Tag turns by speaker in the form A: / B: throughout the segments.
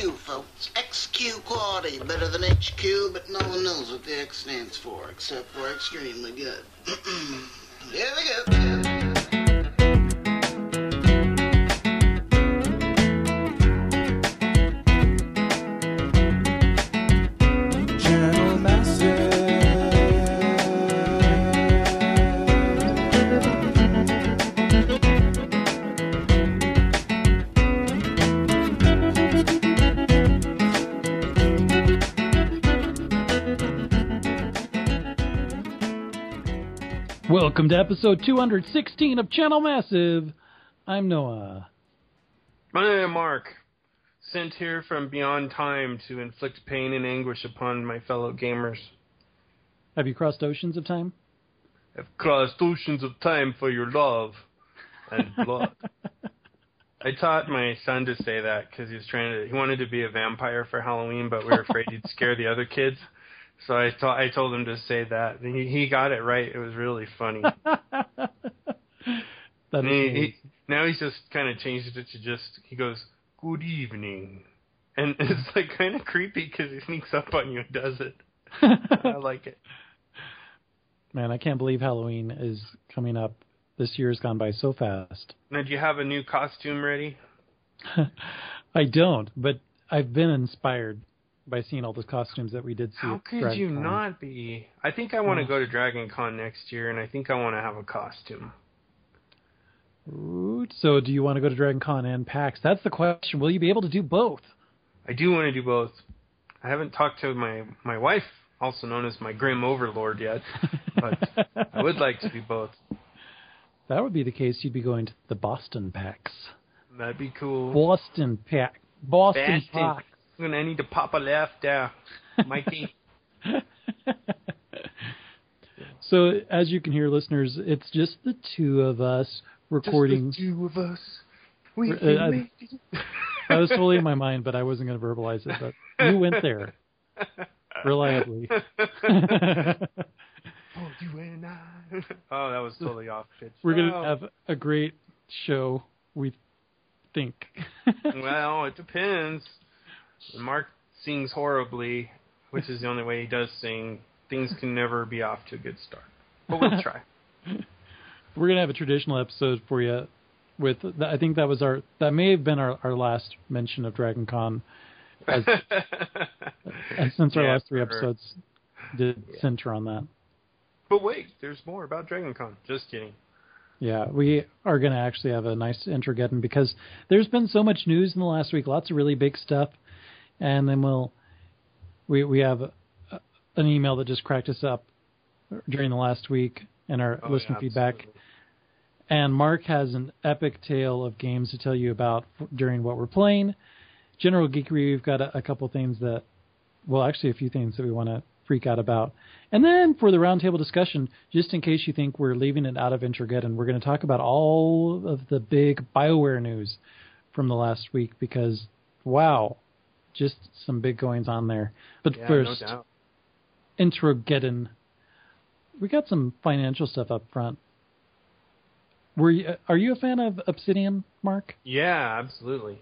A: XQ, folks. XQ quality. Better than HQ, but no one knows what the X stands for, except for extremely good. Here we go.
B: Welcome to episode 216 of Channel Massive. I'm Noah.
C: My name is Mark, sent here from beyond time to inflict pain and anguish upon my fellow gamers.
B: Have you crossed oceans of time?
C: I've crossed oceans of time for your love and blood. I taught my son to say that because he was trying to. He wanted to be a vampire for Halloween, but we were afraid he'd scare the other kids. So I, told him to say that. And he, he got it right. It was really funny.
B: That
C: he, he, now he's just kind of changed it to just. He goes, "Good evening," and it's like kind of creepy because he sneaks up on you and does it. I like it.
B: Man, I can't believe Halloween is coming up. This year has gone by so fast.
C: Now, do you have a new costume ready?
B: I don't, but I've been inspired by seeing all the costumes that we did see.
C: How could
B: Dragon
C: you
B: Con.
C: not be? I think I want to go to Dragon Con next year, and I think I want to have a costume.
B: Ooh, So, do you want to go to Dragon Con and PAX? That's the question. Will you be able to do both?
C: I do want to do both. I haven't talked to my my wife, also known as my grim overlord, yet, but I would like to do both.
B: that would be the case. You'd be going to the Boston PAX.
C: That'd be cool.
B: Boston PAX. Boston
C: Boston.
B: PAX.
C: I'm gonna need to pop a left there, Mikey.
B: So, as you can hear, listeners, it's just the two of us recording.
C: Just the two of us. We
B: Uh,
C: can
B: I-
C: it.
B: that was totally in my mind, but I wasn't going to verbalize it. But you went there reliably.
C: Oh, you and I. oh, that was totally off pitch.
B: We're going to
C: Oh.
B: have a great show, we think.
C: well, it depends. Mark sings horribly, which is the only way he does sing. Things can never be off to a good start. But we'll try.
B: We're going to have a traditional episode for you. With I think that was our that may have been our, our last mention of Dragon Con, as, as since our last three episodes did center on that.
C: But wait, there's more about Dragon Con. Just kidding.
B: Yeah, we are going to actually have a nice Introgeddon because there's been so much news in the last week, lots of really big stuff, and then we'll we we have a, an email that just cracked us up during the last week in our
C: Oh,
B: listener
C: yeah,
B: feedback,
C: absolutely.
B: and Mark has an epic tale of games to tell you about f- during what we're playing. General Geekery, we've got a, a couple things that, well, actually a few things that we want to freak out about. And then for the roundtable discussion, just in case you think we're leaving it out of Introgeddon, we're going to talk about all of the big BioWare news from the last week because, wow, just some big goings on there. But
C: Yeah,
B: first,
C: no.
B: Introgeddon, we got some financial stuff up front. Were you, are you a fan of Obsidian, Mark?
C: Yeah, absolutely.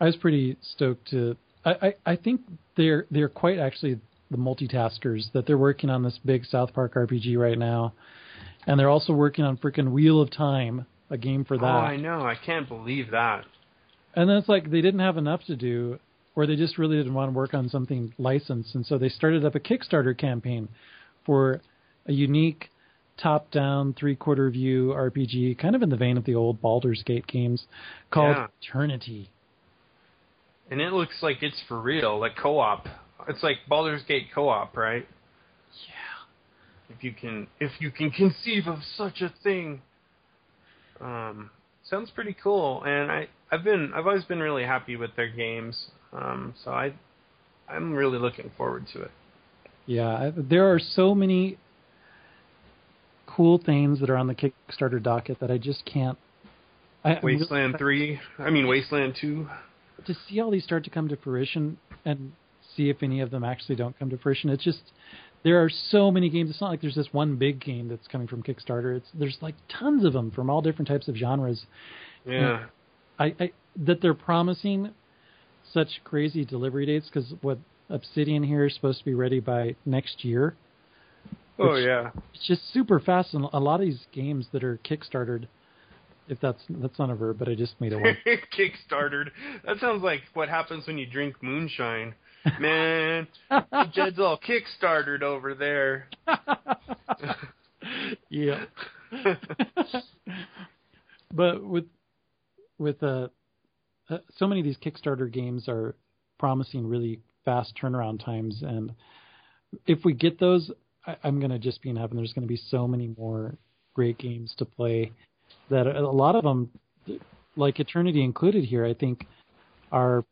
B: I was pretty stoked to. I, I, I think they're they're quite actually the multitaskers that they're working on this big South Park RPG right now, and they're also working on freaking Wheel of Time, a game for oh, that.
C: Oh, I know. I can't believe that.
B: And then it's like they didn't have enough to do, or they just really didn't want to work on something licensed, and so they started up a Kickstarter campaign for a unique top-down three-quarter view RPG, kind of in the vein of the old Baldur's Gate games, called
C: Yeah.
B: Eternity.
C: And it looks like it's for real, like co-op. It's like Baldur's Gate co-op, right?
B: Yeah.
C: If you can, if you can conceive of such a thing. Um, sounds pretty cool, and I, I've been, I've always been really happy with their games. Um, so I, I'm really looking forward to it.
B: Yeah, there are so many cool things that are on the Kickstarter docket that I just can't. I, I'm really
C: Wasteland Three, I mean Wasteland Two.
B: to see all these start to come to fruition and see if any of them actually don't come to fruition. It's just there are so many games. It's not like there's this one big game that's coming from Kickstarter. It's there's like tons of them from all different types of genres.
C: Yeah.
B: I, I that they're promising such crazy delivery dates because what Obsidian here is supposed to be ready by next year.
C: Oh yeah.
B: It's just super fast, and a lot of these games that are kickstarted. If that's that's not a verb, but I just made a one.
C: Kickstarted. That sounds like what happens when you drink moonshine. Man, Jed's all kickstarted over there.
B: yeah. but with with uh, uh, so many of these Kickstarter games are promising really fast turnaround times, and if we get those, I, I'm going to just be in heaven. There's going to be so many more great games to play that a lot of them, like Eternity included here, I think are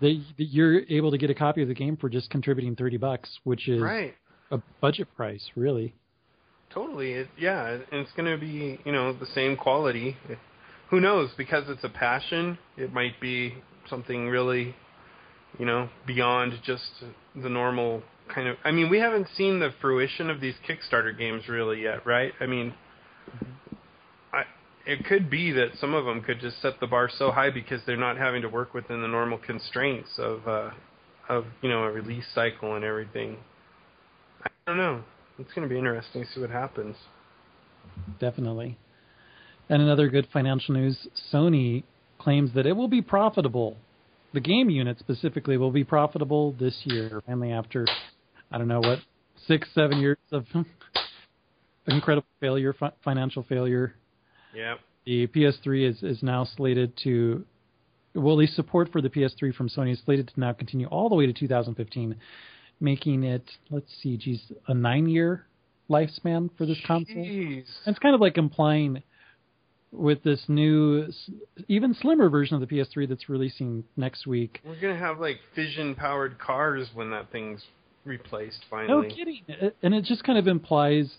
B: that that you're able to get a copy of the game for just contributing 30 bucks, which is
C: right.
B: a budget price, really.
C: Totally. It, yeah, and it's going to be, you know, the same quality. Who knows? Because it's a passion, it might be something really, you know, beyond just the normal kind of. I mean, we haven't seen the fruition of these Kickstarter games really yet, right? I mean, I it could be that some of them could just set the bar so high because they're not having to work within the normal constraints of uh of, you know, a release cycle and everything. I don't know. It's going to be interesting to see what happens.
B: Definitely. And another good financial news Sony claims that it will be profitable. The game unit specifically will be profitable this year, finally after, I don't know what, six, seven years of incredible failure, fi- financial failure.
C: Yeah.
B: The PS3 is, is now slated to, well, at least support for the PS3 from Sony is slated to now continue all the way to 2015, making it, let's see, geez, a nine year lifespan for this console.
C: Jeez.
B: It's kind of like implying with this new, even slimmer version of the PS3 that's releasing next week.
C: We're gonna have like fission powered cars when that thing's replaced finally.
B: No kidding. And it just kind of implies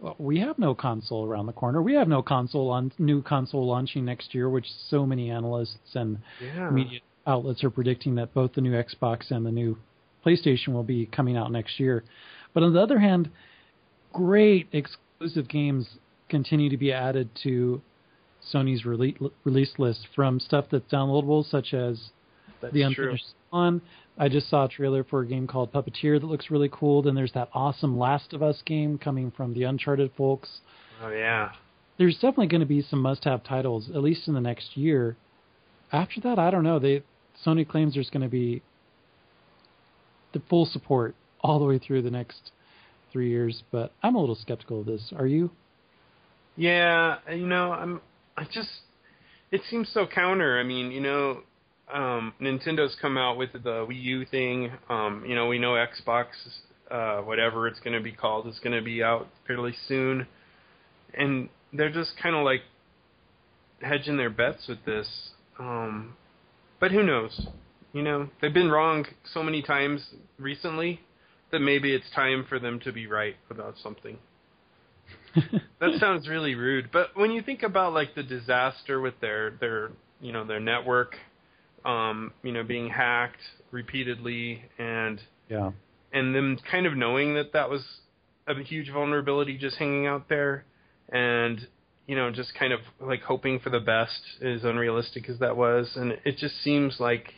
B: well, we have no console around the corner. We have no console on new console launching next year, which so many analysts and
C: Yeah.
B: media outlets are predicting that both the new Xbox and the new PlayStation will be coming out next year. But on the other hand, great exclusive games continue to be added to Sony's rele- release list from stuff that's downloadable, such as
C: That's
B: the. Unfinished Swan. I just saw a trailer for a game called Puppeteer that looks really cool. Then there's that awesome Last of Us game coming from the Uncharted folks.
C: Oh yeah.
B: There's definitely going to be some must-have titles, at least in the next year. After that, I don't know. They Sony claims there's going to be the full support all the way through the next three years, but I'm a little skeptical of this. Are you?
C: Yeah, you know, I'm. I just. It seems so counter. I mean, you know, um, Nintendo's come out with the Wii U thing. Um, you know, we know Xbox, uh, whatever it's going to be called, is going to be out fairly soon, and they're just kind of like hedging their bets with this. Um, but who knows? You know, they've been wrong so many times recently that maybe it's time for them to be right about something that sounds really rude. But when you think about like the disaster with their their you know their network, um, you know being hacked repeatedly and
B: Yeah.
C: and them kind of knowing that that was a huge vulnerability just hanging out there, and you know just kind of like hoping for the best as unrealistic as that was, and it just seems like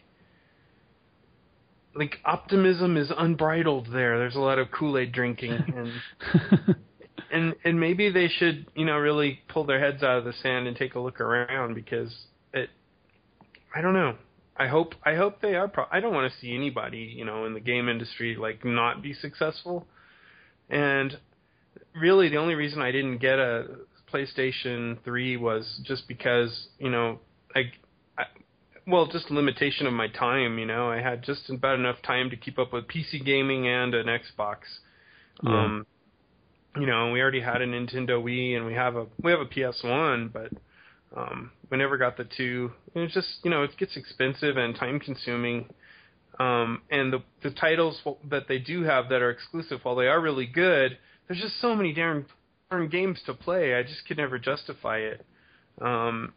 C: like optimism is unbridled there. There's a lot of Kool Aid drinking and and and maybe they should you know really pull their heads out of the sand and take a look around because it I don't know. I hope I hope they are pro- I don't want to see anybody you know in the game industry like not be successful. And really the only reason I didn't get a PlayStation 3 was just because you know I, I well just limitation of my time you know. I had just about enough time to keep up with PC gaming and an Xbox.
B: Yeah.
C: um you know, we already had a Nintendo Wii and we have a we have a PS1, but um we never got the two. And it's just, you know, it gets expensive and time consuming. Um and the the titles that they do have that are exclusive, while they are really good, there's just so many darn darn games to play. I just could never justify it. Um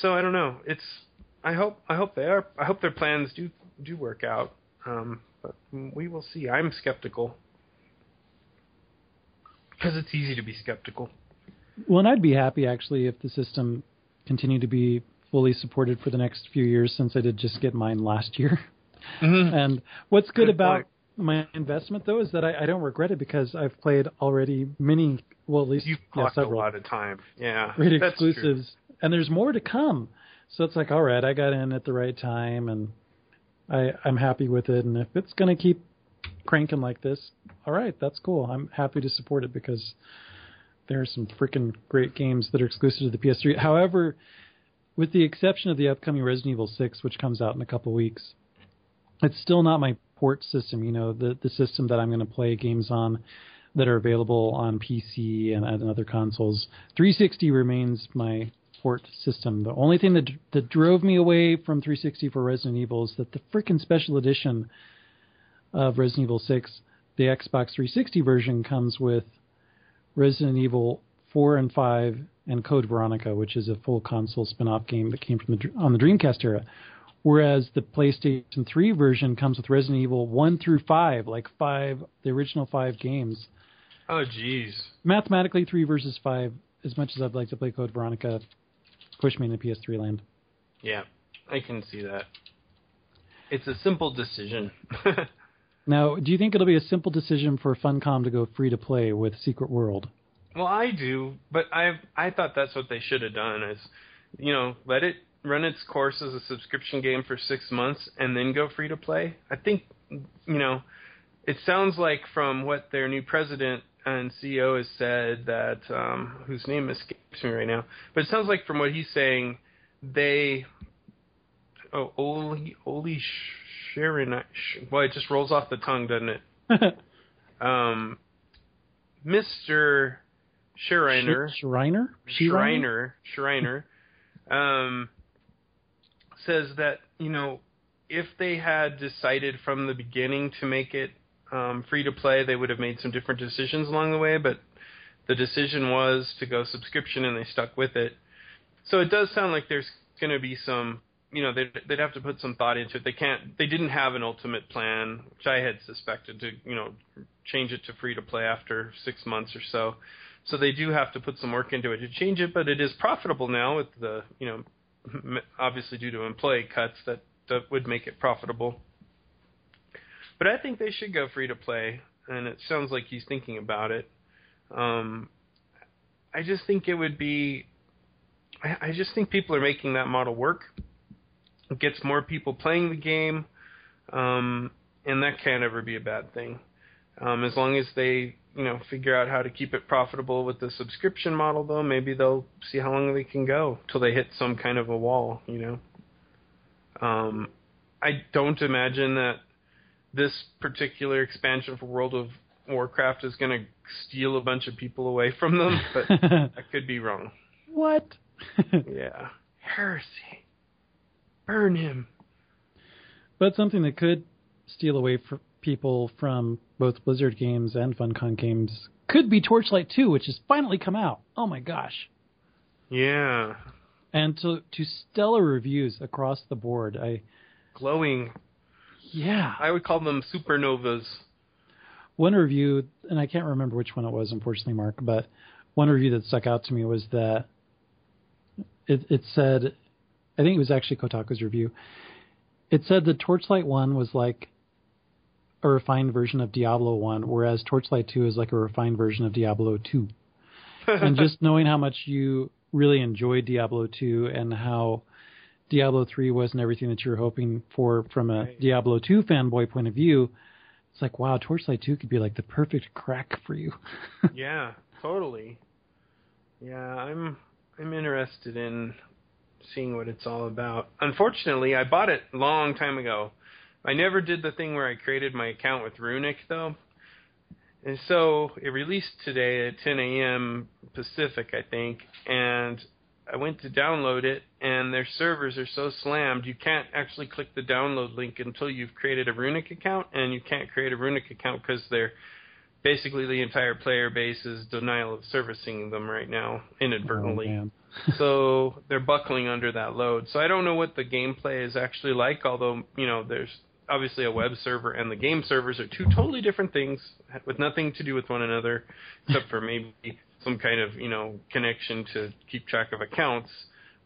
C: so I don't know. It's I hope I hope they are I hope their plans do do work out. Um but we will see. I'm skeptical because it's easy to be skeptical.
B: Well, and I'd be happy actually if the system continued to be fully supported for the next few years since I did just get mine last year.
C: Mm-hmm.
B: And what's good,
C: Good
B: about
C: point.
B: my investment though is that I, I don't regret it because I've played already many, well at least
C: You've
B: yeah,
C: clocked a lot of time. Yeah,
B: great
C: that's true.
B: exclusives, and there's more to come. So it's like, all right, I got in at the right time, and I I'm happy with it. And if it's going to keep cranking like this, all right, that's cool. I'm happy to support it because there are some freaking great games that are exclusive to the PS3. However, with the exception of the upcoming Resident Evil 6, which comes out in a couple weeks, it's still not my port system. You know, the the system that I'm going to play games on that are available on PC and, and other consoles. 360 remains my port system. The only thing that that drove me away from 360 for Resident Evil is that the freaking special edition of Resident Evil 6, the Xbox 360 version, comes with Resident Evil 4 and 5 and Code Veronica, which is a full console spin-off game that came from the on the Dreamcast era. Whereas the PlayStation 3 version comes with Resident Evil 1 through 5, like five, the original five games.
C: Oh, jeez.
B: Mathematically, 3 versus 5, as much as I'd like to play Code Veronica, push me into PS3 land.
C: Yeah, I can see that. It's a simple decision.
B: Now, do you think it'll be a simple decision for Funcom to go free to play with Secret World?
C: well, I do, but I I thought that's what they should have done. Is you know let it run its course as a subscription game for six months and then go free to play. I think you know it sounds like from what their new president and CEO has said that um, whose name escapes me right now, but it sounds like from what he's saying they oh Oli Oli Sharon well it just rolls off the tongue doesn't it um Mr. Schreiner
B: Shriner?
C: Schreiner Schreiner um says that you know if they had decided from the beginning to make it um, free to play, they would have made some different decisions along the way. But the decision was to go subscription, and they stuck with it. So it does sound like there's going to be some, you know, they'd, they'd have to put some thought into it. They can't, they didn't have an ultimate plan, which I had suspected to, you know, change it to free to play after six months or so. So they do have to put some work into it to change it, but it is profitable now with the, you know, obviously due to employee cuts that that would make it profitable. But I think they should go free to play, and it sounds like he's thinking about it. Um, I just think it would be. I, I just think people are making that model work. It gets more people playing the game, um, and that can't ever be a bad thing. Um, as long as they, you know, figure out how to keep it profitable with the subscription model, though, maybe they'll see how long they can go till they hit some kind of a wall, you know. Um, I don't imagine that this particular expansion for World of Warcraft is going to steal a bunch of people away from them, but I could be wrong.
B: what?
C: Yeah. Heresy. Burn him.
B: but something that could steal away from people from both Blizzard games and Funcom games could be Torchlight 2, which has finally come out. Oh my gosh.
C: Yeah.
B: And to to stellar reviews across the board. I
C: Glowing.
B: yeah.
C: I would call them supernovas.
B: one review, and I can't remember which one it was, unfortunately, Mark, but one review that stuck out to me was that it, it said, I think it was actually Kotaku's review. It said that Torchlight 1 was like a refined version of Diablo 1, whereas Torchlight 2 is like a refined version of Diablo 2. and just knowing how much you really enjoyed Diablo 2 and how Diablo 3 wasn't everything that you were hoping for from a
C: Right.
B: Diablo 2 fanboy point of view, it's like, wow, Torchlight 2 could be like the perfect crack for you.
C: yeah, totally. Yeah, I'm I'm interested in seeing what it's all about. Unfortunately, I bought it a long time ago. I never did the thing where I created my account with Runic though. And so it released today at 10 a.m. Pacific, I think, and I went to download it, and their servers are so slammed you can't actually click the download link until you've created a Runic account, and you can't create a Runic account because they're basically the entire player base is denial of servicing them right now inadvertently.
B: Oh,
C: so they're buckling under that load. So I don't know what the gameplay is actually like, although, you know, there's obviously a web server and the game servers are two totally different things with nothing to do with one another except for maybe some kind of, you know, connection to keep track of accounts.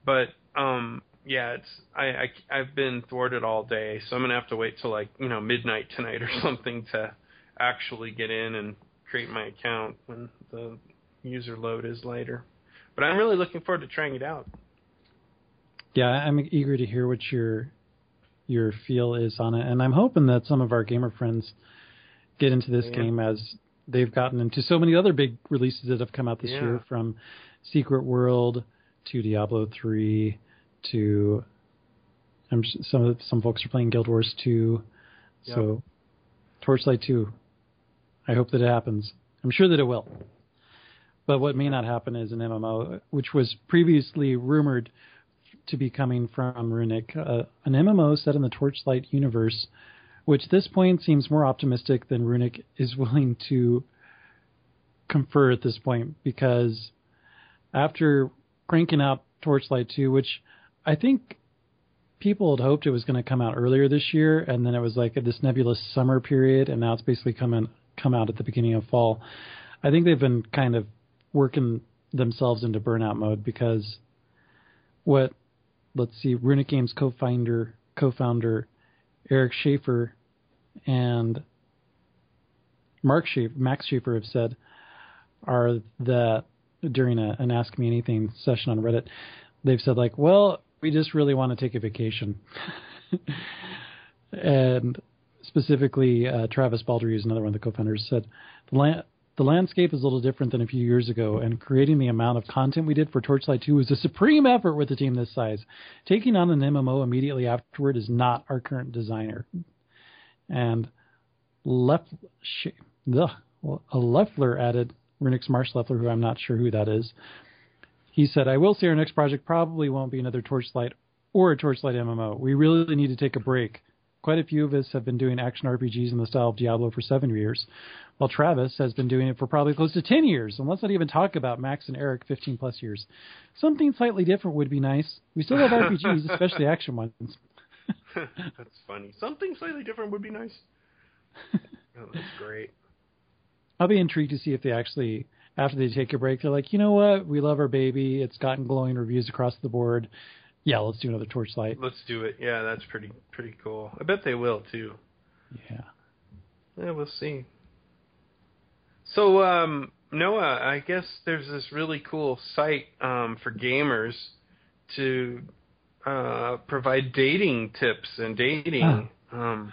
C: But um yeah, it's I, I I've been thwarted all day, so I'm gonna have to wait till like you know midnight tonight or something to actually get in and create my account when the user load is later. But I'm really looking forward to trying it out.
B: Yeah, I'm eager to hear what your your feel is on it, and I'm hoping that some of our gamer friends get into this
C: Yeah.
B: game as they've gotten into so many other big releases that have come out this
C: Yeah.
B: year, from Secret World to Diablo three to I'm some of some folks are playing Guild Wars two, so Torchlight two. I hope that it happens. I'm sure that it will. But what may not happen is an MMO, which was previously rumored to be coming from Runic, uh, an MMO set in the Torchlight universe, which at this point seems more optimistic than Runic is willing to confer at this point, because after cranking out Torchlight 2, which I think people had hoped it was going to come out earlier this year, and then it was like this nebulous summer period, and now it's basically coming come out at the beginning of fall. I think they've been kind of working themselves into burnout mode because what let's see, Runic Games co-founder co-founder Eric Schaefer and Mark Schaefer, Max Schaefer have said are that during a, an Ask Me Anything session on Reddit, they've said like, well, we just really want to take a vacation, and specifically uh, Travis Baldree, who's another one of the co-founders, said the land. The landscape is a little different than a few years ago, and creating the amount of content we did for Torchlight 2 was a supreme effort with a team this size. Taking on an MMO immediately afterward is not our current designer. And a Lefler added, Runic's Marsh Lefler, who I'm not sure who that is. He said, I will say our next project probably won't be another Torchlight or a Torchlight MMO. We really need to take a break. Quite a few of us have been doing action RPGs in the style of Diablo for seven years, while Travis has been doing it for probably close to 10 years. And let's not even talk about Max and Eric, 15 plus years. Something slightly different would be nice. We still have RPGs, especially action ones.
C: That's funny. Something slightly different would be nice. oh, that's great.
B: I'll be intrigued to see if they actually, after they take a break, they're like, you know what? We love our baby. It's gotten glowing reviews across the board. Yeah, let's do another Torchlight.
C: Let's do it. Yeah, that's pretty pretty cool. I bet they will too.
B: Yeah.
C: Yeah, we'll see. So, um, Noah, I guess there's this really cool site um, for gamers to uh, provide dating tips and dating um,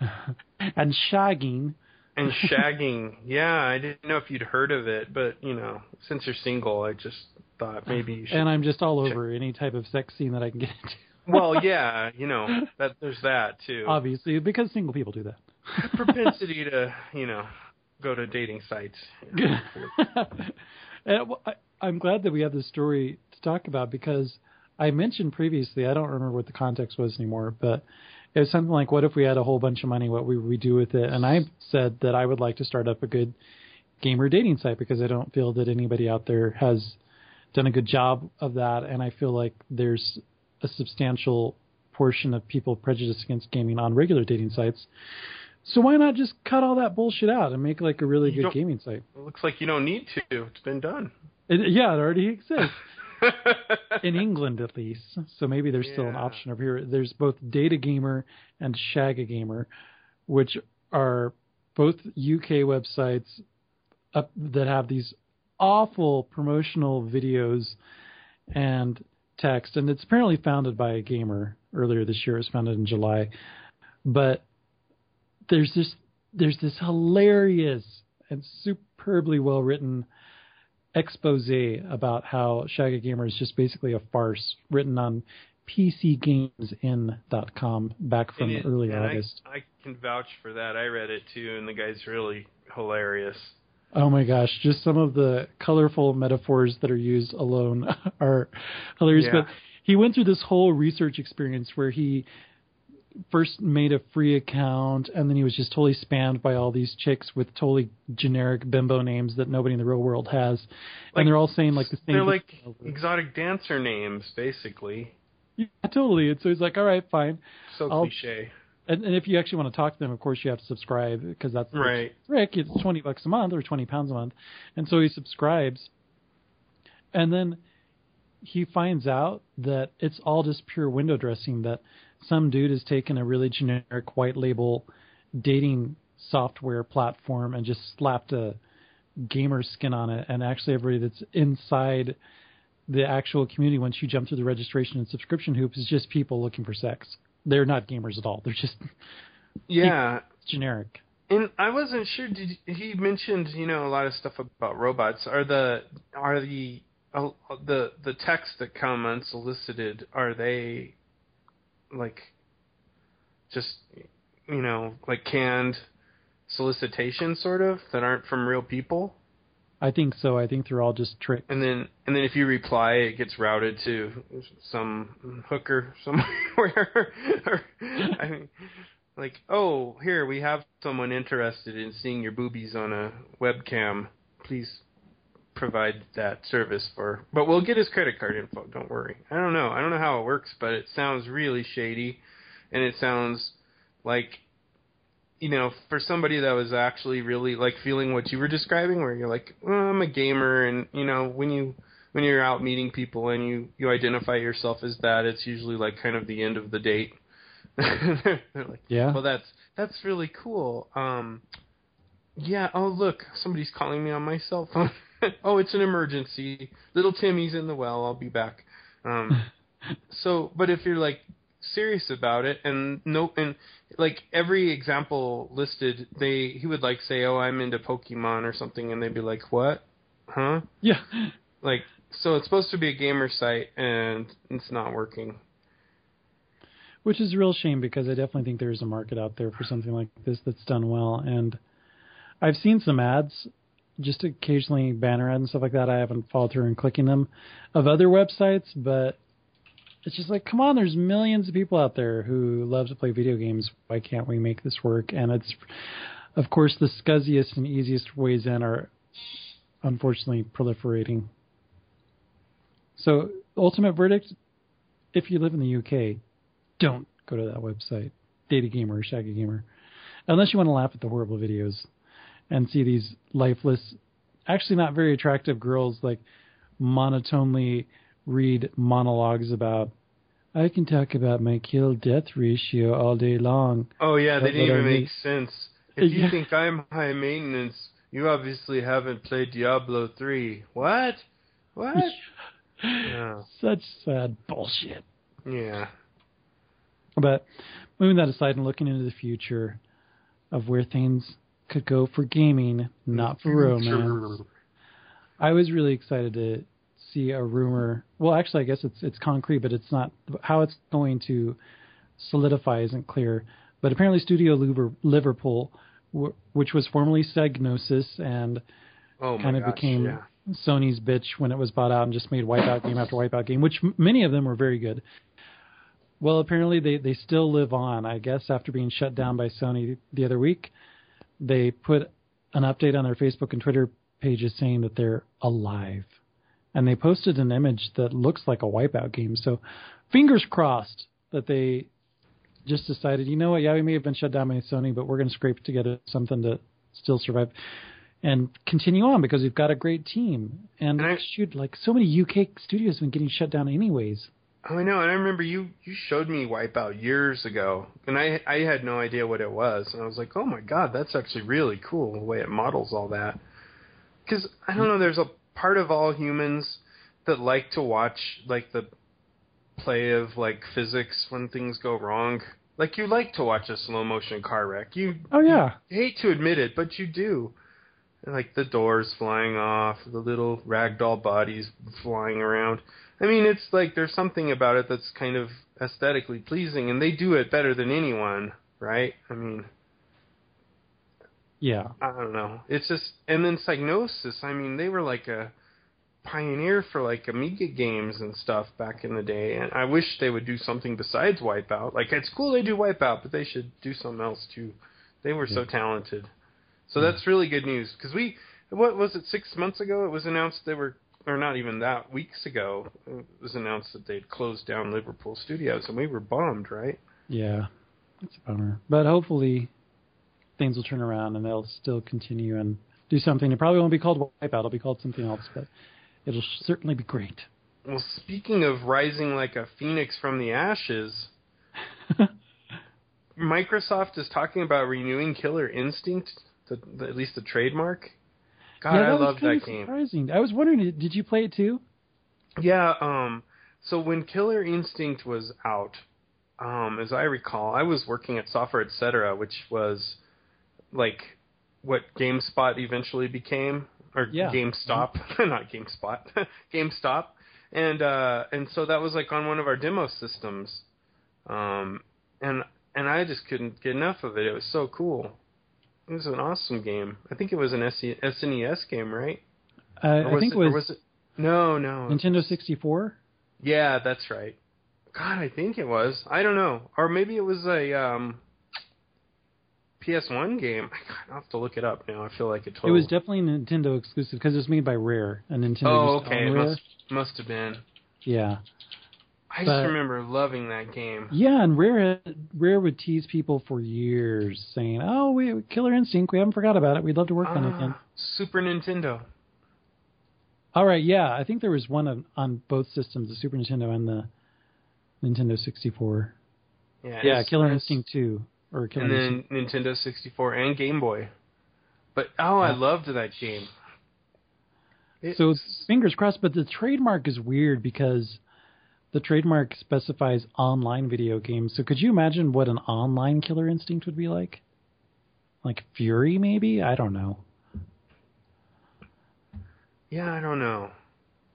B: and shagging.
C: and shagging. yeah, I didn't know if you'd heard of it, but you know, since you're single, I just thought maybe you should.
B: And I'm just all over any type of sex scene that I can get into.
C: well, yeah, you know, that there's that too.
B: Obviously, because single people do that.
C: propensity to, you know, go to dating sites.
B: and, well, I, I'm glad that we have this story to talk about because I mentioned previously, I don't remember what the context was anymore, but it was something like, what if we had a whole bunch of money? What would we do with it? And I said that I would like to start up a good gamer dating site because I don't feel that anybody out there has done a good job of that. And I feel like there's a substantial portion of people prejudiced against gaming on regular dating sites. So why not just cut all that bullshit out and make like a really
C: You
B: good gaming site?
C: It looks like you don't need to. It's been done.
B: It, yeah, it already exists in England at least. So maybe there's still an option over here. There's both Date a Gamer and Shag a Gamer, which are both UK websites up, that have these awful promotional videos and text. And it's apparently founded by a gamer earlier this year. It was founded in July, but there's this there's this hilarious and superbly well written expose about how Shag a Gamer is just basically a farce written on PCGamesN.com back from
C: it-
B: early
C: and I-
B: August.
C: I, can vouch for that. I read it too, and the guy's really hilarious.
B: Oh my gosh, just some of the colorful metaphors that are used alone are hilarious.
C: Yeah.
B: But he went through this whole research experience where he first made a free account and then he was just totally spammed by all these chicks with totally generic bimbo names that nobody in the real world has.
C: Like,
B: and they're all saying like the same
C: They're like exotic dancer names, basically.
B: Yeah, totally. And so he's like, all right, fine.
C: So
B: I'll-
C: cliche.
B: And, and if you actually want to talk to them, of course, you have to subscribe because that's
C: Right.
B: Rick. It's twenty bucks a month or twenty pounds a month, and so he subscribes. And then he finds out that it's all just pure window dressing. That some dude has taken a really generic white label dating software platform and just slapped a gamer skin on it, and actually everybody that's inside the actual community once you jump through the registration and subscription hoops is just people looking for sex. They're not gamers at all. They're just
C: Yeah,
B: generic.
C: and I wasn't sure. Did he mentioned you know a lot of stuff about robots? Are the are the uh, the the texts that come unsolicited are they like just you know like canned solicitation sort of that aren't from real people?
B: I think so. I think they're all just tricks.
C: And then and then if you reply, it gets routed to some hooker somewhere. or, I mean, like, oh, here we have someone interested in seeing your boobies on a webcam. Please provide that service for. But we'll get his credit card info. Don't worry. I don't know. I don't know how it works, but it sounds really shady, and it sounds like you know, for somebody that was actually really like feeling what you were describing, where you're like, well, I'm a gamer, and you know, when you when you're out meeting people and you you identify yourself as that, it's usually like kind of the end of the date. They're like,
B: Yeah.
C: well, that's that's really cool. Um, yeah. Oh, look, somebody's calling me on my cell phone. oh, it's an emergency. Little Timmy's in the well. I'll be back. Um, so, but if you're like serious about it and no and like every example listed they he would like say oh i'm into pokemon or something and they'd be like what huh
B: Yeah.
C: like so it's supposed to be a gamer site and it's not working
B: Which is a real shame because I definitely think there is a market out there for something like this that's done well. And I've seen some ads, just occasionally banner ads and stuff like that. I haven't followed through and clicking them of other websites, but it's just like, come on, there's millions of people out there who love to play video games. Why can't we make this work? And it's, of course, the scuzziest and easiest ways in are unfortunately proliferating. So, ultimate verdict if you live in the UK, don't go to that website, Date a Gamer or Shag a Gamer, unless you want to laugh at the horrible videos and see these lifeless, actually not very attractive girls like monotonely read monologues about. I can talk about my kill death ratio all day long.
C: oh yeah they didn't even make sense if you
B: Yeah.
C: think i'm high maintenance you obviously haven't played diablo 3 what what yeah
B: Such sad bullshit.
C: yeah
B: But moving that aside and looking into the future of where things could go for gaming, not for romance. I was really excited to see a rumor. Well, actually, I guess it's it's concrete, but it's not how it's going to solidify isn't clear. But apparently, Studio Liver- Liverpool, which was formerly Psygnosis and
C: oh
B: kind of
C: gosh,
B: became
C: yeah.
B: Sony's bitch when it was bought out and just made Wipeout game after Wipeout game, which m- many of them were very good. Well, apparently they they still live on. I guess after being shut down by Sony the other week, they put an update on their Facebook and Twitter pages saying that they're alive, and they posted an image that looks like a Wipeout game. So, fingers crossed that they just decided, you know what, yeah, we may have been shut down by Sony, but we're going to scrape together something to still survive and continue on because we've got a great team. And
C: And I-
B: shoot, like so many UK studios have been getting shut down anyways.
C: Oh, I know, and I remember you you showed me Wipeout years ago, and I I had no idea what it was, and I was like, oh my god, that's actually really cool the way it models all that. Because I don't know, there's a part of all humans that like to watch like the play of like physics when things go wrong. Like you like to watch a slow motion car wreck. You
B: Oh yeah,
C: hate to admit it, but you do. And, like the doors flying off, the little ragdoll bodies flying around. I mean, it's like there's something about it that's kind of aesthetically pleasing, and they do it better than anyone, right? I mean,
B: yeah.
C: I don't know. It's just, and then Psygnosis. I mean, they were like a pioneer for like Amiga games and stuff back in the day, and I wish they would do something besides Wipeout. Like it's cool they do Wipeout, but they should do something else too. They were so talented. So that's really good news because we, what was it, six months ago? It was announced they were, or not even that, weeks ago, it was announced that they'd closed down Liverpool studios, and we were bummed, right?
B: Yeah, it's a bummer. But hopefully things will turn around and they'll still continue and do something. It probably won't be called Wipeout. It'll be called something else, but it'll certainly be great.
C: well, speaking of rising like a phoenix from the ashes, Microsoft is talking about renewing Killer Instinct, the, the, at least the trademark. God,
B: yeah,
C: I love that game.
B: surprising. I was wondering, did you play it too?
C: Yeah, um so when Killer Instinct was out, um, as I recall, I was working at Software Etc., which was like what GameSpot eventually became, or
B: Yeah.
C: GameStop, not GameSpot, GameStop, and uh, and so that was like on one of our demo systems, um, and and I just couldn't get enough of it. It was so cool. It was an awesome game. I think it was an SNES game, right?
B: Uh, I think it was,
C: was it? No, no.
B: Nintendo 64.
C: Yeah, that's right. God, I think it was. I don't know, or maybe it was a um, PS1 game. I have to look it up now. I feel like total.
B: It was definitely a Nintendo exclusive because it was made by Rare, A Nintendo.
C: Oh, okay. It must must have been.
B: Yeah,
C: I
B: But-
C: just remember loving that game.
B: yeah, and Rare Rare would tease people for years, saying, "Oh, we Killer Instinct, we haven't forgot about it. We'd love to work on it again."
C: Ah, Super Nintendo.
B: All right, yeah, I think there was one on, on both systems, the Super Nintendo and the Nintendo 64.
C: Yeah,
B: Yeah, Killer Instinct 2 or
C: and then Nintendo 64 and Game Boy. But oh, I loved that game. It-
B: So fingers crossed, but the trademark is weird because the trademark specifies online video games. So could you imagine what an online Killer Instinct would be like? Like Fury, maybe? I don't know.
C: yeah, I don't know.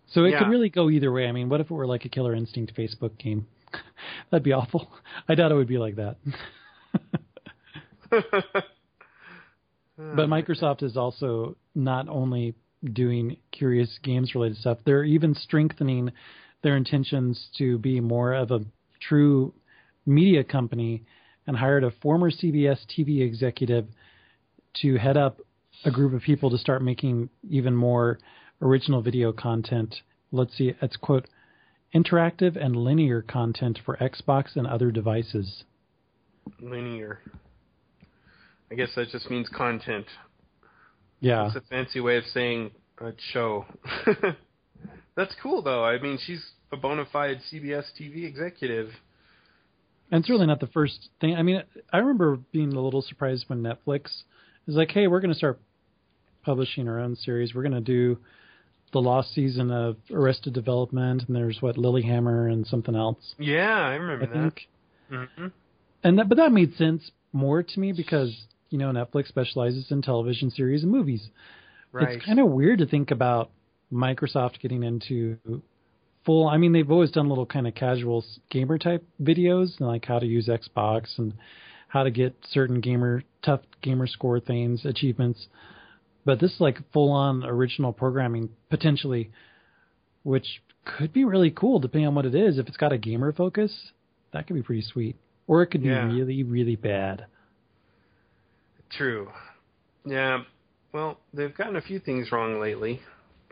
B: So it
C: Yeah.
B: could really go either way. I mean, what if it were like a Killer Instinct Facebook game? That'd be awful. I doubt it would be like that. But Microsoft is also not only doing curious games related stuff, they're even strengthening their intentions to be more of a true media company and hired a former CBS TV executive to head up a group of people to start making even more original video content. Let's see, it's quote, interactive and linear content for Xbox and other devices.
C: Linear. I guess that just means content.
B: Yeah.
C: It's a fancy way of saying a show. That's cool, though. I mean, she's a bona fide CBS TV executive.
B: And it's really not the first thing. I mean, I remember being a little surprised when Netflix is like, "Hey, we're going to start publishing our own series. We're going to do the lost season of Arrested Development, and there's what Lilyhammer and something else.
C: Yeah, I remember
B: I think,
C: that.
B: And that, but that made sense more to me because you know Netflix specializes in television series and movies.
C: Right.
B: It's kind of weird to think about Microsoft getting into full. I mean, they've always done little kind of casual gamer type videos, like how to use Xbox and how to get certain gamer tough gamer score things, achievements. But this is like full on original programming potentially, which could be really cool depending on what it is. If it's got a gamer focus, that could be pretty sweet. Or it could be
C: Yeah.
B: really, really bad.
C: True. Yeah. Well, they've gotten a few things wrong lately.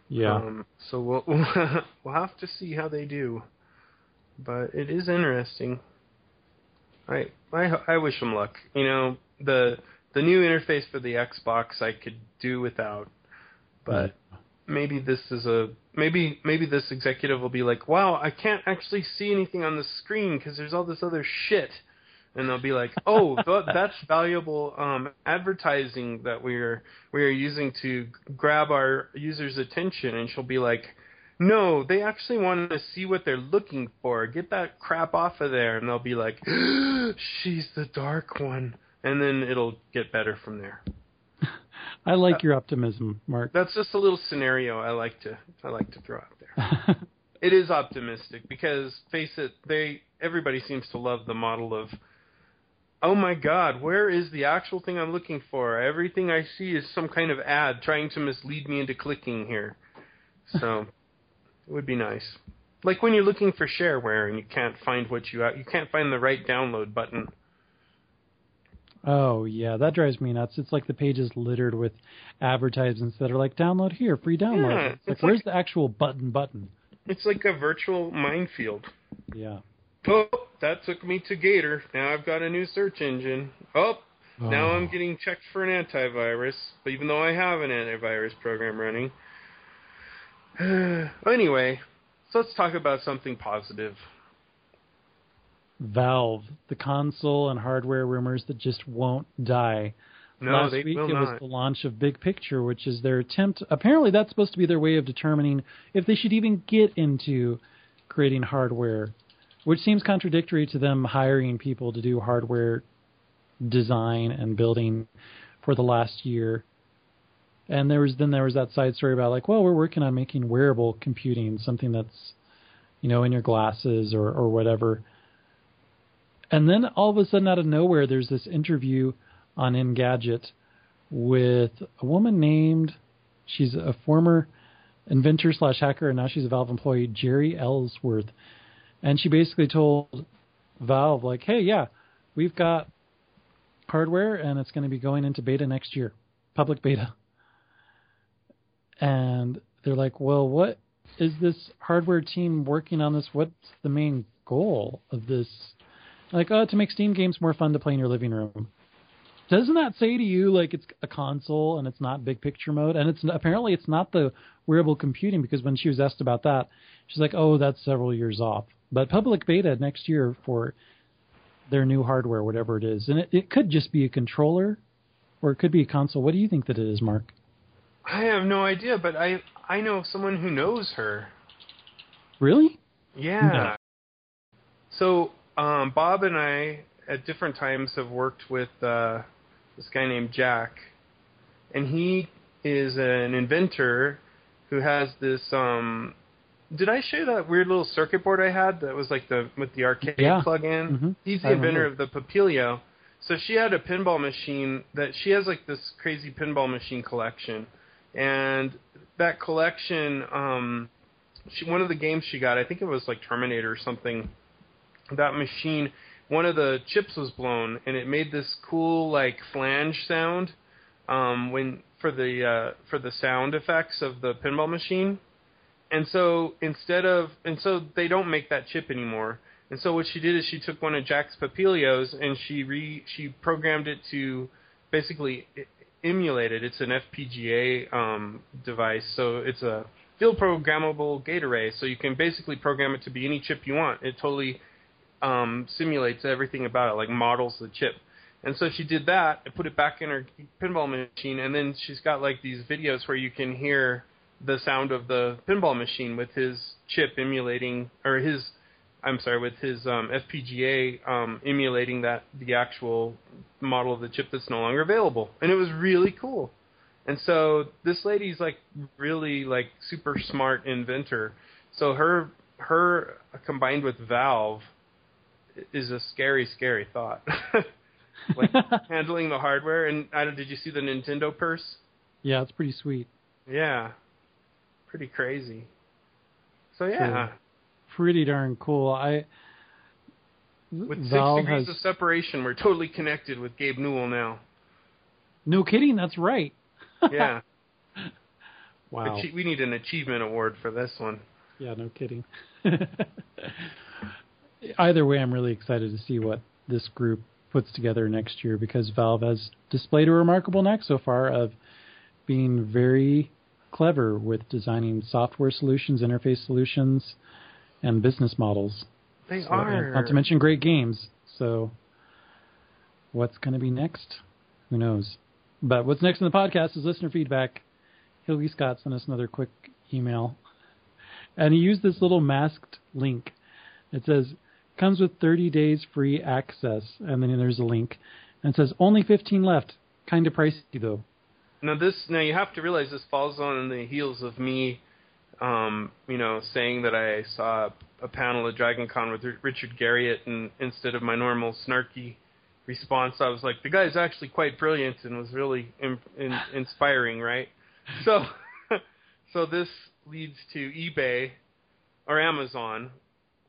B: Yeah.
C: Um, so we'll we'll have to see how they do. But it is interesting. I I I wish them luck. You know the the new interface for the Xbox I could do without, but maybe this is a maybe maybe this executive will be like, wow, I can't actually see anything on the screen because there's all this other shit. And they'll be like, "Oh, th- that's valuable um, advertising that we're we are using to grab our users' attention." And she'll be like, "No, they actually want to see what they're looking for. Get that crap off of there." And they'll be like, "She's the dark one," and then it'll get better from there.
B: I like uh, your optimism, Mark.
C: That's just a little scenario I like to I like to throw out there. it is optimistic because face it, they everybody seems to love the model of oh my god, where is the actual thing I'm looking for? Everything I see is some kind of ad trying to mislead me into clicking here. So it would be nice. Like when you're looking for shareware and you can't find what you you can't find the right download button.
B: Oh yeah, that drives me nuts. It's like the page is littered with advertisements that are like download here, free download.
C: Yeah,
B: it's like
C: it's
B: where's
C: like-
B: the actual button button?
C: It's like a virtual minefield.
B: Yeah.
C: Oh, that took me to Gator. Now I've got a new search engine. Oh, now I'm oh. getting checked for an antivirus, but even though I have an antivirus program running. anyway, So let's talk about something positive.
B: Valve, the console and hardware rumors that just won't die.
C: No,
B: Last
C: they
B: week it
C: not.
B: was the launch of Big Picture, which is their attempt. Apparently, that's supposed to be their way of determining if they should even get into creating hardware, which seems contradictory to them hiring people to do hardware design and building for the last year. And there was then there was that side story about like, well, we're working on making wearable computing, something that's you know in your glasses or or whatever. And then all of a sudden, out of nowhere, there's this interview on Engadget with a woman named, she's a former inventor slash hacker, and now she's a Valve employee, Jeri Ellsworth. And she basically told Valve, like, hey, yeah, we've got hardware, and it's going to be going into beta next year, public beta. And they're like, well, what is this hardware team working on this? What's the main goal of this? Like, oh, to make Steam games more fun to play in your living room. Doesn't that say to you like it's a console and it's not big picture mode? And it's apparently it's not the wearable computing because when she was asked about that, she's like, "Oh, that's several years off." But public beta next year for their new hardware, whatever it is, and it, it could just be a controller, or it could be a console. What do you think that it is, Mark?
C: I have no idea, but I I know someone who knows her.
B: Really?
C: Yeah.
B: No.
C: So um, Bob and I at different times have worked with uh, this guy named Jack, and he is an inventor who has this. Um, did I show you that weird little circuit board I had that was like the with the arcade
B: Yeah.
C: plug-in?
B: Mhm.
C: He's the
B: I
C: inventor
B: remember.
C: of the Papilio. So she had a pinball machine that she has like this crazy pinball machine collection, and that collection, um, she one of the games she got, I think it was like Terminator or something. That machine, one of the chips was blown, and it made this cool like flange sound um, when for the uh, for the sound effects of the pinball machine. And so instead of and so they don't make that chip anymore. And so what she did is she took one of Jack's Papilios and she re she programmed it to basically emulate it. It's an FPGA um, device, so it's a field programmable gate array. So you can basically program it to be any chip you want. It totally um, simulates everything about it, like models the chip. And so she did that and put it back in her pinball machine, and then she's got like these videos where you can hear the sound of the pinball machine with his chip emulating, or his, I'm sorry, with his um, FPGA um, emulating that the actual model of the chip that's no longer available, and it was really cool. And so this lady's like really like super smart inventor. So her her combined with Valve is a scary, scary thought. like handling the hardware. And I don't, did you see the Nintendo purse?
B: Yeah, it's pretty sweet.
C: Yeah, pretty crazy. So yeah,
B: Pretty darn cool. I
C: with six
B: Valve
C: degrees
B: has
C: of separation, we're totally connected with Gabe Newell now.
B: no kidding. That's right.
C: Yeah,
B: Wow.
C: We need an achievement award for this one.
B: Yeah, no kidding. Either way, I'm really excited to see what this group puts together next year because Valve has displayed a remarkable knack so far of being very clever with designing software solutions, interface solutions, and business models.
C: They
B: So,
C: are.
B: not to mention great games. So, what's going to be next? Who knows? But what's next in the podcast is listener feedback. Hilgy Scott sent us another quick email, and he used this little masked link. It says comes with 30 days free access, and then there's a link, and it says only 15 left. Kind of pricey though.
C: Now this now you have to realize this falls on the heels of me, um, you know, saying that I saw a panel at Dragon Con with Richard Garriott, and instead of my normal snarky response, I was like, the guy's actually quite brilliant and was really in, in, inspiring, right? So, so this leads to eBay or Amazon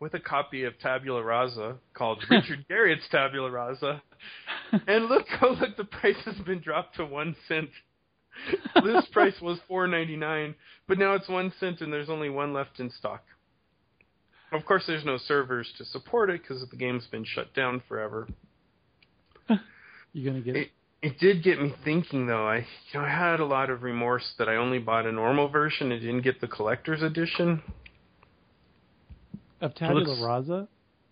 C: with a copy of Tabula Rasa called Richard Garriott's Tabula Rasa. And look, oh look, the price has been dropped to one cent. this price was four ninety nine, but now it's one cent, and there's only one left in stock. Of course, there's no servers to support it because the game's been shut down forever.
B: You gonna get it?
C: It, it did get me thinking, though. I, you know, I had a lot of remorse that I only bought a normal version and didn't get the collector's edition.
B: Of tabula
C: looks-
B: rasa.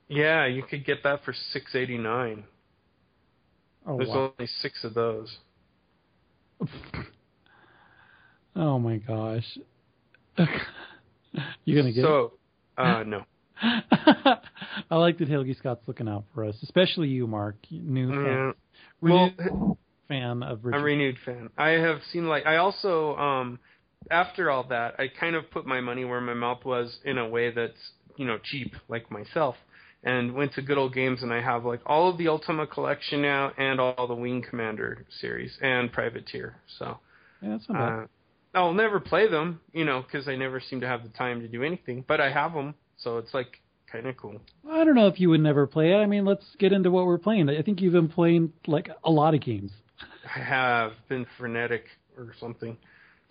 C: Yeah, you could get that for six eighty nine.
B: Oh
C: There's
B: wow.
C: only six of those.
B: Oh my gosh. You're gonna get
C: So, uh, no.
B: I like that Helgi Scott's looking out for us, especially you, Mark, new fan,
C: Yeah. Well,
B: renewed fan of Richard.
C: I'm a renewed fan. I have seen like I also um after all that I kind of put my money where my mouth was in a way that's you know cheap like myself and went to Good Old Games and I have like all of the Ultima collection now and all the Wing Commander series and Privateer. So
B: yeah, that's not bad.
C: uh, I'll never play them, you know, because I never seem to have the time to do anything. But I have them, so it's like kind of cool.
B: I don't know if you would never play it. I mean, let's get into what we're playing. I think you've been playing like a lot of games.
C: I have been frenetic or something.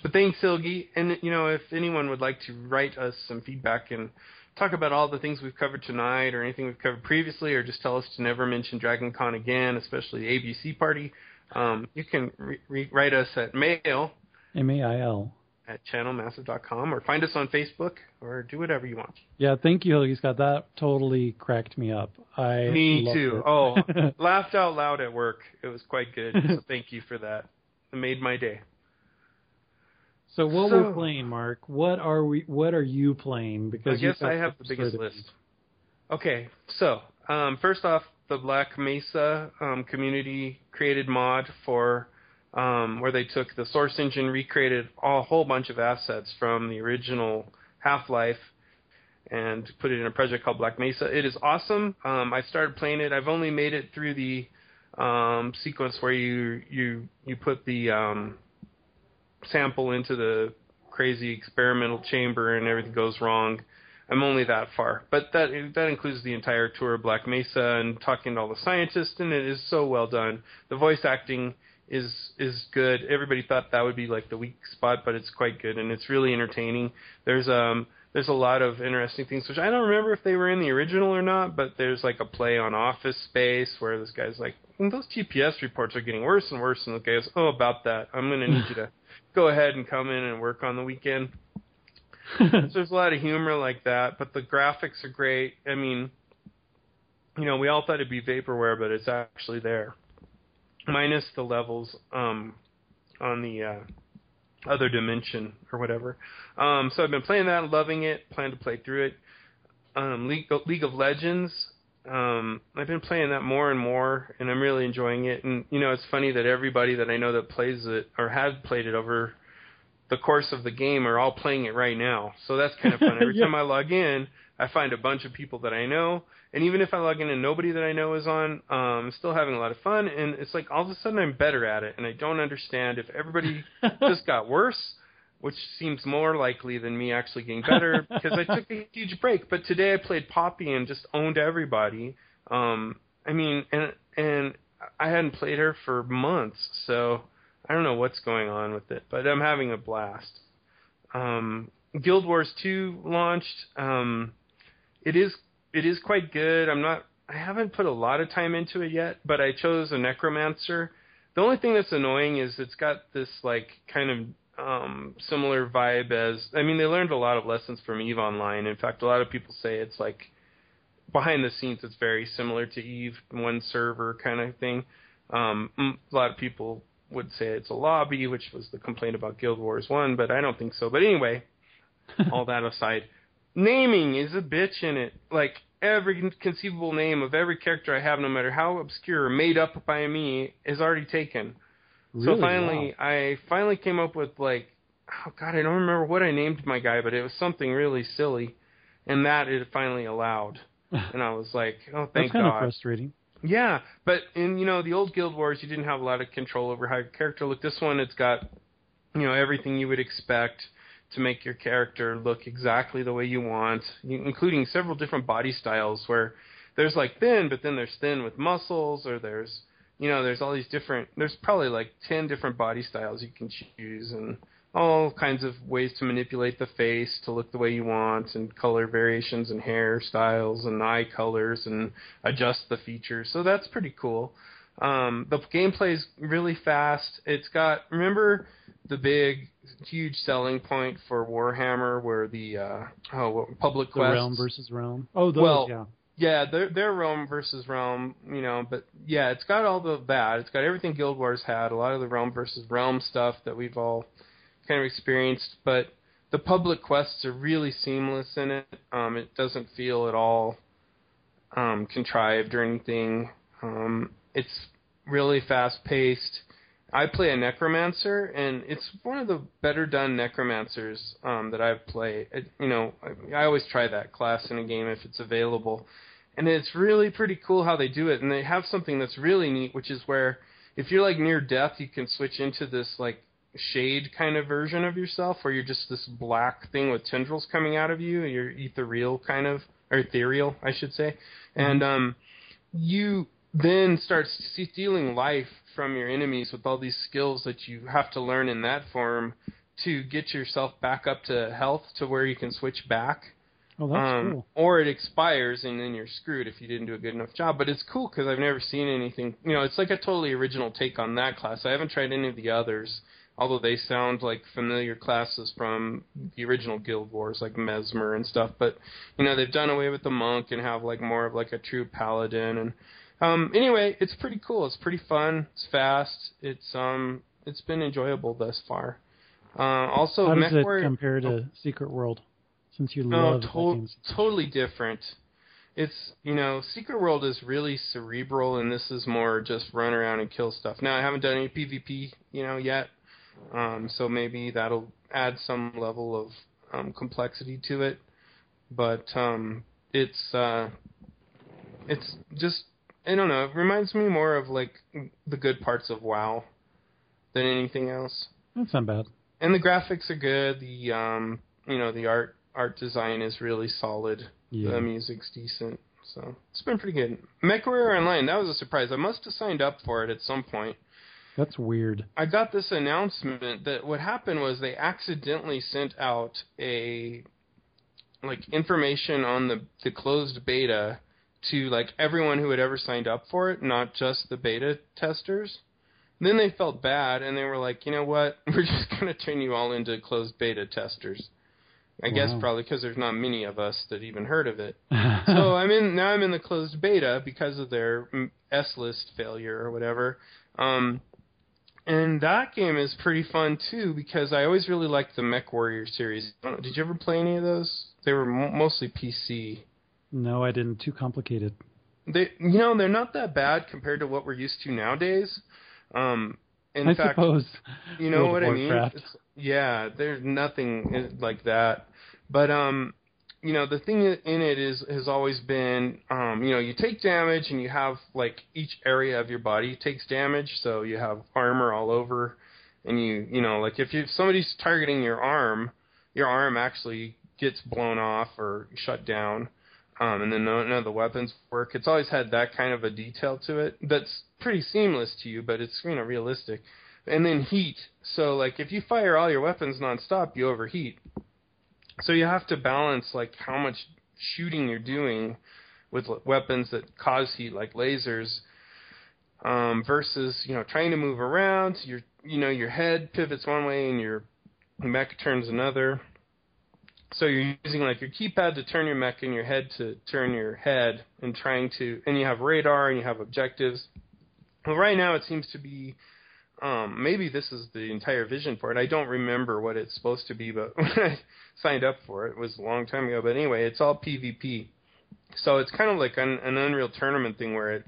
C: But thanks, Silgi. And you know, if anyone would like to write us some feedback and talk about all the things we've covered tonight, or anything we've covered previously, or just tell us to never mention Dragon Con again, especially the ABC party, um, you can re- re- write us at mail
B: M A I L.
C: at channelmassive.com, or find us on Facebook, or do whatever you want.
B: Yeah, thank you, Helgi Scott. That totally cracked me up. I
C: Me too.
B: it.
C: Oh, laughed out loud at work. It was quite good. So thank you for that. It made my day.
B: So what
C: So-
B: we're playing, Mark? What are we? What are you playing?
C: I
B: Because you've
C: guess I have the biggest list. Okay, so um, first off, the Black Mesa um, community created mod for um, where they took the source engine, recreated a whole bunch of assets from the original Half Life, and put it in a project called Black Mesa. It is awesome. Um, I started playing it. I've only made it through the um, sequence where you you you put the um, sample into the crazy experimental chamber and everything goes wrong. I'm only that far, but that that includes the entire tour of Black Mesa and talking to all the scientists, and it is so well done. The voice acting is is good. Everybody thought that would be like the weak spot, but it's quite good and it's really entertaining. There's um there's a lot of interesting things which I don't remember if they were in the original or not, but there's like a play on Office Space where this guy's like, "Mm, those TPS reports are getting worse and worse, and the guy goes, oh about that, I'm gonna need you to go ahead and come in and work on the weekend. So there's a lot of humor like that, but the graphics are great. I mean, you know, we all thought it'd be vaporware, but it's actually there, minus the levels um, on the uh, other dimension or whatever. Um, so I've been playing that, loving it. Plan to play through it. Um, League League of Legends. Um, I've been playing that more and more, and I'm really enjoying it. And you know, it's funny that everybody that I know that plays it or had played it over the course of the game are all playing it right now. So that's kind of fun. Every
B: Yeah.
C: time I log in, I find a bunch of people that I know, and even if I log in and nobody that I know is on, um, I'm still having a lot of fun. And it's like all of a sudden I'm better at it, and I don't understand if everybody just got worse, which seems more likely than me actually getting better because I took a huge break. But today I played Poppy and just owned everybody. Um, I mean, and and I hadn't played her for months, so I don't know what's going on with it, but I'm having a blast. Um, Guild Wars 2 launched. Um, it is it is quite good. I'm not. I haven't put a lot of time into it yet, but I chose a Necromancer. The only thing that's annoying is it's got this like kind of um, similar vibe as. I mean, they learned a lot of lessons from Eve Online. In fact, a lot of people say it's like behind the scenes. It's very similar to Eve, one server kind of thing. Um, a lot of people would say it's a lobby, which was the complaint about Guild Wars One, but I don't think so. But anyway, all that aside, naming is a bitch in it. Like every conceivable name of every character I have, no matter how obscure or made up by me, is already taken.
B: Really?
C: So finally, I finally came up with like, oh god, I don't remember what I named my guy, but it was something really silly, and that it finally allowed. And I was like, oh, thank
B: That's
C: thank
B: kind of
C: God.
B: frustrating.
C: Yeah, but in you know the old Guild Wars, you didn't have a lot of control over how your character looked. This one, it's got you know everything you would expect to make your character look exactly the way you want, including several different body styles. Where there's like thin, but then there's thin with muscles, or there's you know there's all these different. There's probably like ten different body styles you can choose, and all kinds of ways to manipulate the face to look the way you want, and color variations and hairstyles and eye colors and adjust the features. So that's pretty cool. Um, the gameplay is really fast. It's got remember the big, huge selling point for Warhammer, where the uh, oh what, public
B: The
C: quests.
B: realm versus realm. Oh, those.
C: Well,
B: yeah.
C: Yeah, they're they're realm versus realm, you know, but yeah, it's got all the that. It's got everything Guild Wars had, a lot of the realm versus realm stuff that we've all kind of experienced, but the public quests are really seamless in it. Um it doesn't feel at all um contrived or anything. Um it's really fast paced. I play a necromancer, and it's one of the better done necromancers um, that I've played. It, you know, I, I always try that class in a game if it's available, and it's really pretty cool how they do it. And they have something that's really neat, which is where if you're like near death, you can switch into this like shade kind of version of yourself, where you're just this black thing with tendrils coming out of you. and You're ethereal kind of, or ethereal, I should say, and um, you then start stealing life from your enemies with all these skills that you have to learn in that form to get yourself back up to health to where you can switch back.
B: Oh, that's
C: um,
B: cool.
C: Or it expires and then you're screwed if you didn't do a good enough job. But it's cool because I've never seen anything. You know, it's like a totally original take on that class. I haven't tried any of the others, although they sound like familiar classes from the original Guild Wars, like Mesmer and stuff. But you know, they've done away with the monk and have like more of like a true paladin and um, anyway, it's pretty cool. It's pretty fun. It's fast. It's um, it's been enjoyable thus far. Uh, also,
B: How does it compare to Secret World? Since you
C: no,
B: love
C: to- totally different. It's you know, Secret World is really cerebral, and this is more just run around and kill stuff. Now, I haven't done any PvP, you know, yet, um, so maybe that'll add some level of um, complexity to it. But um, it's uh, it's just I don't know. It reminds me more of like the good parts of WoW than anything else.
B: That's not bad.
C: And the graphics are good. The um, you know, the art art design is really solid.
B: Yeah.
C: The music's decent. So it's been pretty good. MechWarrior Online, that was a surprise. I must have signed up for it at some point.
B: That's weird.
C: I got this announcement that what happened was they accidentally sent out a like information on the the closed beta to like everyone who had ever signed up for it, not just the beta testers. Then they felt bad and they were like, you know what? We're just going to turn you all into closed beta testers. I guess probably because there's not many of us that even heard of it. so I'm in now. I'm in the closed beta because of their S list failure or whatever. Um, and that game is pretty fun too because I always really liked the Mech Warrior series. I don't know, Did you ever play any of those? They were mo mostly PC.
B: No, I didn't. Too complicated.
C: They, you know, they're not that bad compared to what we're used to nowadays. Um, in
B: I
C: fact,
B: suppose.
C: you know
B: World
C: what I mean? It's, yeah, there's nothing like that. But um, you know, the thing in it is has always been um, you know, you take damage and you have like each area of your body takes damage, so you have armor all over, and you you know, like if you if somebody's targeting your arm, your arm actually gets blown off or shut down. Um, and then none of the weapons work. It's always had that kind of a detail to it that's pretty seamless to you, but it's you know realistic and then heat. So like if you fire all your weapons nonstop, you overheat. So you have to balance like how much shooting you're doing with weapons that cause heat, like lasers, um, versus you know trying to move around. Your you know your head pivots one way and your mech turns another. So you're using like your keypad to turn your mech and your head to turn your head, and trying to and you have radar and you have objectives. Well, right now it seems to be um, maybe this is the entire vision for it. I don't remember what it's supposed to be, but when I signed up for it, it was a long time ago. But anyway, it's all PvP. So it's kind of like an, an Unreal Tournament thing where it,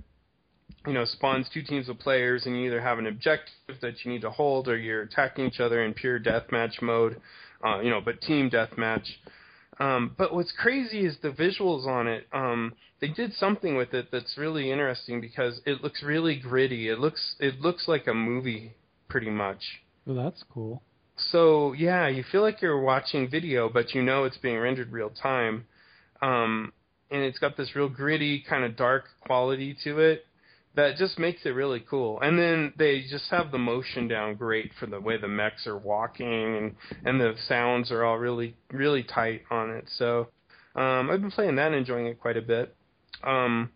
C: you know, spawns two teams of players, and you either have an objective that you need to hold, or you're attacking each other in pure deathmatch mode. Uh, you know, but team deathmatch. Um, but what's crazy is the visuals on it. Um, they did something with it that's really interesting because it looks really gritty. It looks it looks like a movie pretty much.
B: Well, that's cool.
C: So yeah, you feel like you're watching video, but you know it's being rendered real time. Um, and it's got this real gritty kind of dark quality to it that just makes it really cool. And then they just have the motion down great for the way the mechs are walking and and the sounds are all really really tight on it. So um, I've been playing that and enjoying it quite a bit. Um,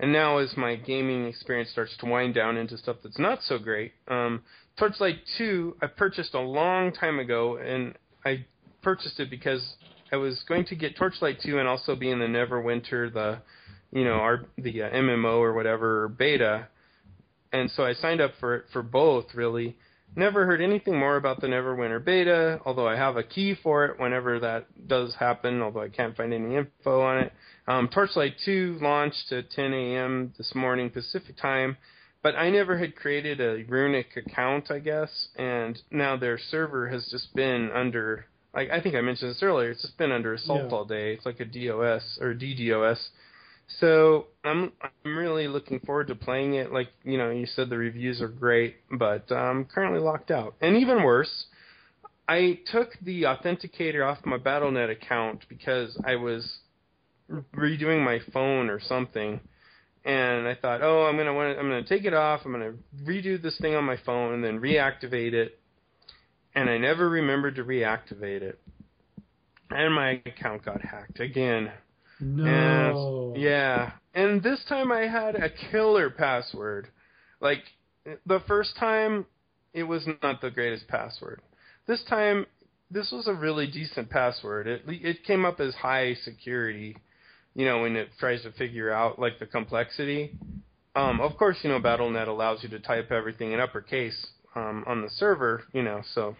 C: And now, as my gaming experience starts to wind down into stuff that's not so great, um, Torchlight 2 I purchased a long time ago, and I purchased it because I was going to get Torchlight 2 and also be in the Neverwinter, the you know, our the uh, MMO or whatever beta, and so I signed up for it for both really. Never heard anything more about the Neverwinter beta, although I have a key for it whenever that does happen, although I can't find any info on it. Um, Torchlight 2 launched at 10 a.m. this morning Pacific time, but I never had created a Runic account, I guess, and now their server has just been under, like I think I mentioned this earlier, it's just been under assault
B: Yeah.
C: all day. It's like a DOS or DDoS. So I'm I'm really looking forward to playing it. Like you know, you said the reviews are great, but I'm currently locked out. And even worse, I took the authenticator off my BattleNet account because I was redoing my phone or something, and I thought, oh, I'm gonna want I'm gonna take it off. I'm gonna redo this thing on my phone and then reactivate it. And I never remembered to reactivate it, and my account got hacked again.
B: No.
C: And, yeah. And this time I had a killer password. Like the first time it was not the greatest password. This time this was a really decent password. It it came up as high security, you know, when it tries to figure out like the complexity. Um of course, you know, BattleNet allows you to type everything in uppercase um on the server, you know, so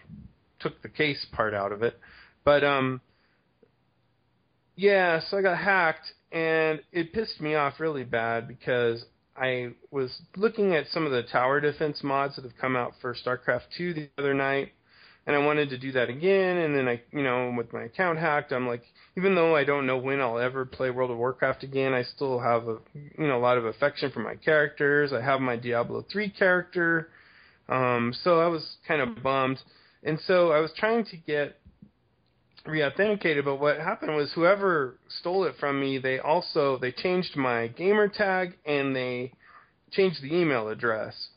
C: took the case part out of it. But um yeah, so I got hacked, and it pissed me off really bad because I was looking at some of the tower defense mods that have come out for StarCraft 2 the other night, and I wanted to do that again. And then I, you know, with my account hacked, I'm like, even though I don't know when I'll ever play World of Warcraft again, I still have a, you know, a lot of affection for my characters. I have my Diablo 3 character, um, so I was kind of bummed. And so I was trying to get reauthenticated but what happened was whoever stole it from me they also they changed my gamer tag and they changed the email address.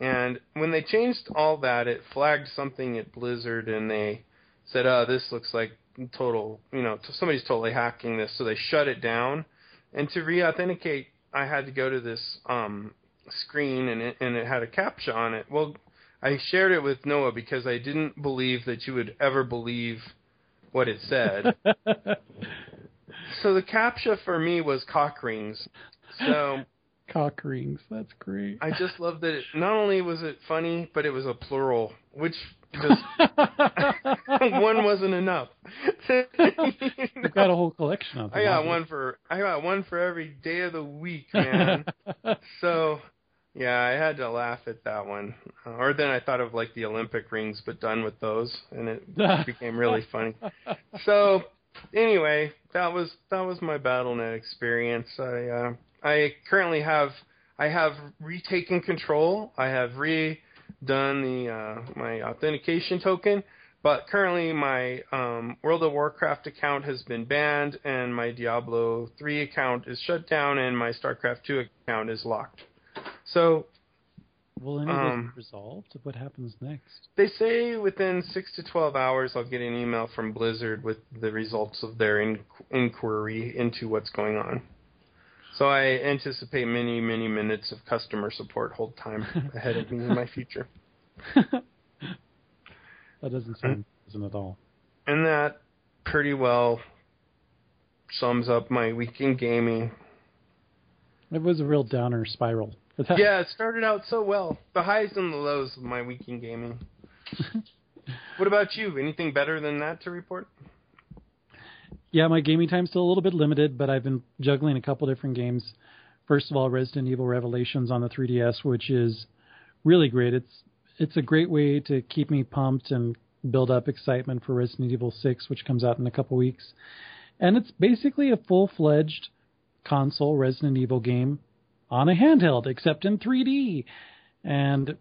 C: And when they changed all that it flagged something at blizzard and they said oh this looks like total you know somebody's totally hacking this. So they shut it down. And to reauthenticate i had to go to this um screen and it and it had a captcha on it. Well i shared it with noah because i didn't believe that you would ever believe what it said. so the captcha for me was cock rings. So
B: Cock rings. That's great.
C: I just love that it, not only was it funny, but it was a plural, which just one wasn't enough.
B: You've got a whole collection of them.
C: I got one for I got one for every day of the week, man. so yeah, I had to laugh at that one. Uh, or then I thought of like the Olympic rings, but done with those, and it became really funny. So anyway, that was that was my BattleNet experience. I uh, I currently have I have retaken control. I have redone the uh, my authentication token, but currently my um, World of Warcraft account has been banned, and my Diablo 3 account is shut down, and my StarCraft 2 account is locked. So
B: Will any
C: Um,
B: resolved? What happens next?
C: they say within six to twelve hours, I'll get an email from Blizzard with the results of their in- inquiry into what's going on. So I anticipate many, many minutes of customer support hold time ahead of me in my future.
B: that doesn't sound pleasant at all.
C: And that pretty well sums up my week in gaming.
B: It was a real downer spiral.
C: Yeah, it started out so well. The highs and the lows of my week in gaming. what about you? Anything better than that to report?
B: Yeah, my gaming time's still a little bit limited, but I've been juggling a couple different games. First of all, Resident Evil Revelations on the 3DS, which is really great. It's it's a great way to keep me pumped and build up excitement for Resident Evil 6, which comes out in a couple weeks. And it's basically a full-fledged console Resident Evil game on a handheld, except in 3D. And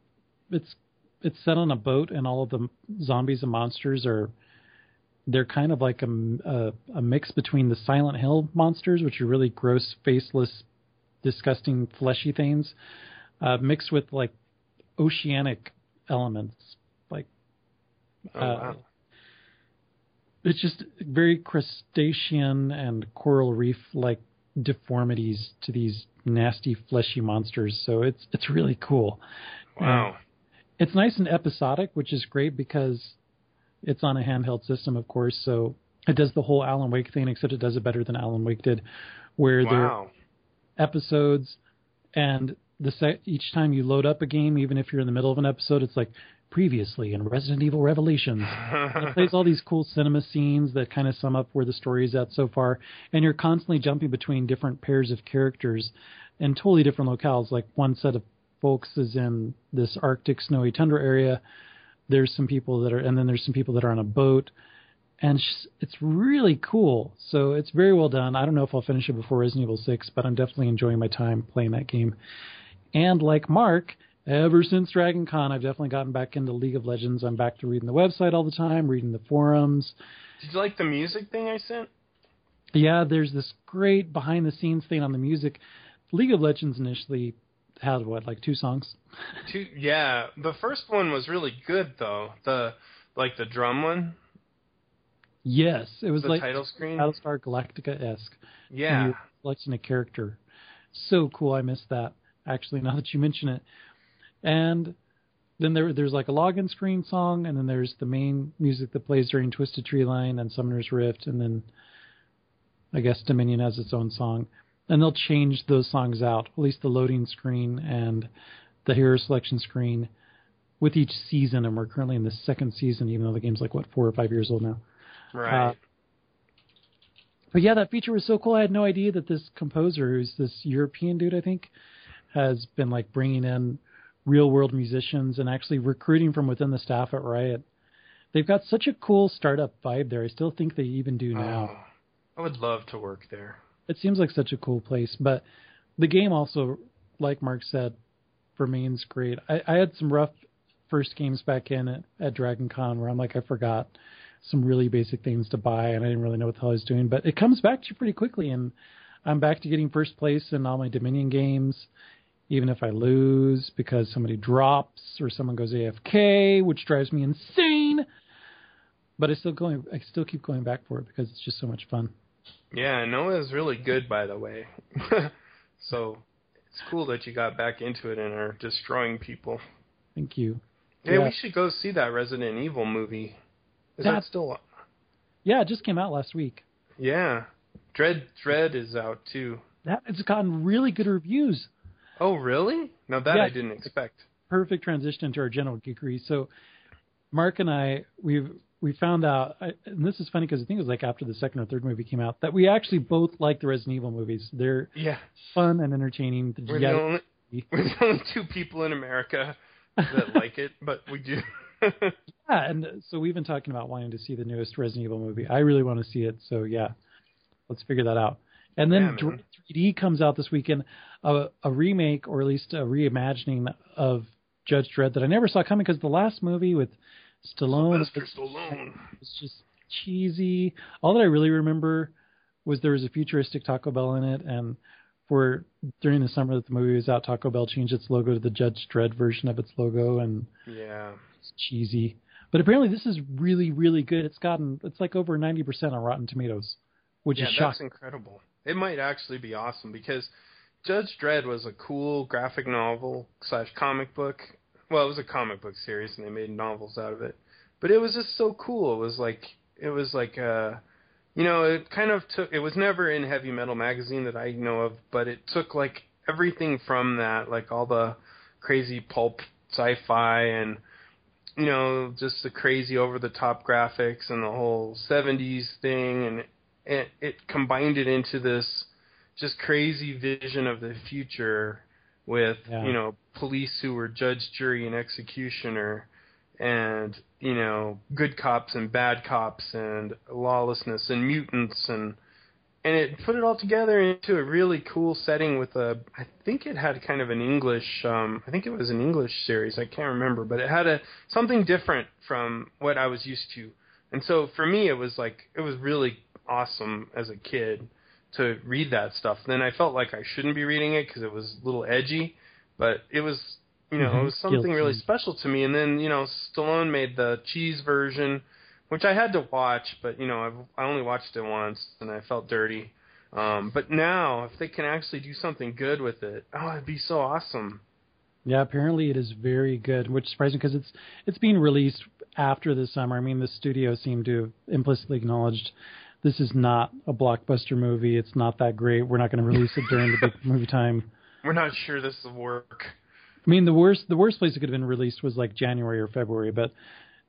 B: it's it's set on a boat, and all of the zombies and monsters are they're kind of like a, a, a mix between the Silent Hill monsters, which are really gross, faceless, disgusting, fleshy things, uh, mixed with like oceanic elements. Like
C: Oh,
B: Uh,
C: wow.
B: it's just very crustacean and coral reef like deformities to these nasty fleshy monsters. So it's it's really cool.
C: Wow.
B: It's nice and episodic, which is great because it's on a handheld system, of course. So it does the whole Alan Wake thing, except it does it better than Alan Wake did, where there
C: are
B: episodes, and the se- each time you load up a game, even if you're in the middle of an episode, it's like previously in Resident Evil Revelations. It plays all these cool cinema scenes that kind of sum up where the story is at so far, and you're constantly jumping between different pairs of characters in totally different locales. Like one set of folks is in this Arctic snowy tundra area. There's some people that are, and then there's some people that are on a boat, and it's really cool. So it's very well done. I don't know if I'll finish it before Resident Evil 6, but I'm definitely enjoying my time playing that game. And like Mark, ever since Dragon Con, I've definitely gotten back into League of Legends. I'm back to reading the website all the time, reading the forums.
C: Did you like the music thing I sent?
B: Yeah, there's this great behind the scenes thing on the music. League of Legends initially had what, like two songs?
C: Two, yeah, the first one was really good though. The like the drum one,
B: Yes, it was
C: the
B: like
C: title screen.
B: Battlestar Galactica esque.
C: yeah,
B: selecting a character. So cool. I missed that actually. Now that you mention it, and then there there's like a login screen song, and then there's the main music that plays during Twisted Treeline and Summoner's Rift, and then I guess Dominion has its own song. And they'll change those songs out, at least the loading screen and the hero selection screen, with each season. And we're currently in the second season, even though the game's like what four or five years old now.
C: right.
B: uh, But yeah, that feature was so cool. I had no idea that this composer, who's this European dude, I think, has been like bringing in real world musicians and actually recruiting from within the staff at Riot. They've got such a cool startup vibe there. I still think they even do oh, now.
C: Oh, I would love to work there.
B: It seems like such a cool place. But the game also, like Mark said, remains great. I, I had some rough first games back in at, at Dragon Con where I'm like, I forgot some really basic things to buy and I didn't really know what the hell I was doing. But it comes back to you pretty quickly and I'm back to getting first place in all my Dominion games, even if I lose because somebody drops or someone goes AFK, which drives me insane. But I still going I still keep going back for it because it's just so much fun.
C: Yeah, Noah is really good, by the way. so it's cool that you got back into it and are destroying people.
B: Thank you.
C: Hey,
B: Yeah.
C: we should go see that Resident Evil movie. Is
B: That-
C: that still?
B: Yeah, it just came out last week.
C: Yeah, Dredd Dredd is out too.
B: That it's gotten really good reviews.
C: Oh, really? Now that
B: Yeah.
C: I didn't expect.
B: Perfect transition into our general geekery. So, Mark and I, we've we found out, and this is funny because I think it was like after the second or third movie came out that we actually both like the Resident Evil movies. They're
C: Yeah,
B: fun and entertaining.
C: we're the only we're the only two people in America that like it, but we do.
B: Yeah, and so we've been talking about wanting to see the newest Resident Evil movie. I really want to see it, so yeah, let's figure that out. And then
C: Yeah,
B: Dr-
C: man.
B: 3D comes out this weekend, a, a remake or at least a reimagining of Judge Dredd that I never saw coming because the last movie with Stallone
C: Sylvester Stallone.
B: was just cheesy. All that I really remember was there was a futuristic Taco Bell in it, and for during the summer that the movie was out, Taco Bell changed its logo to the Judge Dredd version of its logo, and
C: Yeah.
B: it's cheesy. But apparently, this is really, really good. It's gotten it's like over ninety percent on Rotten Tomatoes, which
C: yeah,
B: is
C: that's
B: shocking.
C: incredible. It might actually be awesome because Judge Dredd was a cool graphic novel slash comic book. Well, it was a comic book series, and they made novels out of it. But it was just so cool. It was like it was like uh, you know, it kind of took. It was never in Heavy Metal magazine that I know of, but it took like everything from that, like all the crazy pulp sci-fi and you know, just the crazy over the top graphics and the whole 70s thing and it, it combined it into this just crazy vision of the future with,
B: Yeah.
C: you know, police who were judge, jury and executioner and, you know, good cops and bad cops and lawlessness and mutants and and it put it all together into a really cool setting with a I think it had kind of an English um I think it was an English series I can't remember but it had a something different from what I was used to and so for me it was like it was really awesome as a kid to read that stuff then I felt like I shouldn't be reading it because it was a little edgy but it was you know
B: Mhm.
C: it was something really special to me and then you know Stallone made the cheese version which I had to watch, but you know, I've I only watched it once and I felt dirty. Um, but now, if they can actually do something good with it, oh, it'd be so awesome.
B: Yeah, apparently it is very good, which is surprising because it's it's being released after the summer. I mean, the studio seemed to have implicitly acknowledged this is not a blockbuster movie. It's not that great. We're not going to release it during the big movie time.
C: We're not sure this will work.
B: I mean, the worst the worst place it could have been released was like January or February, but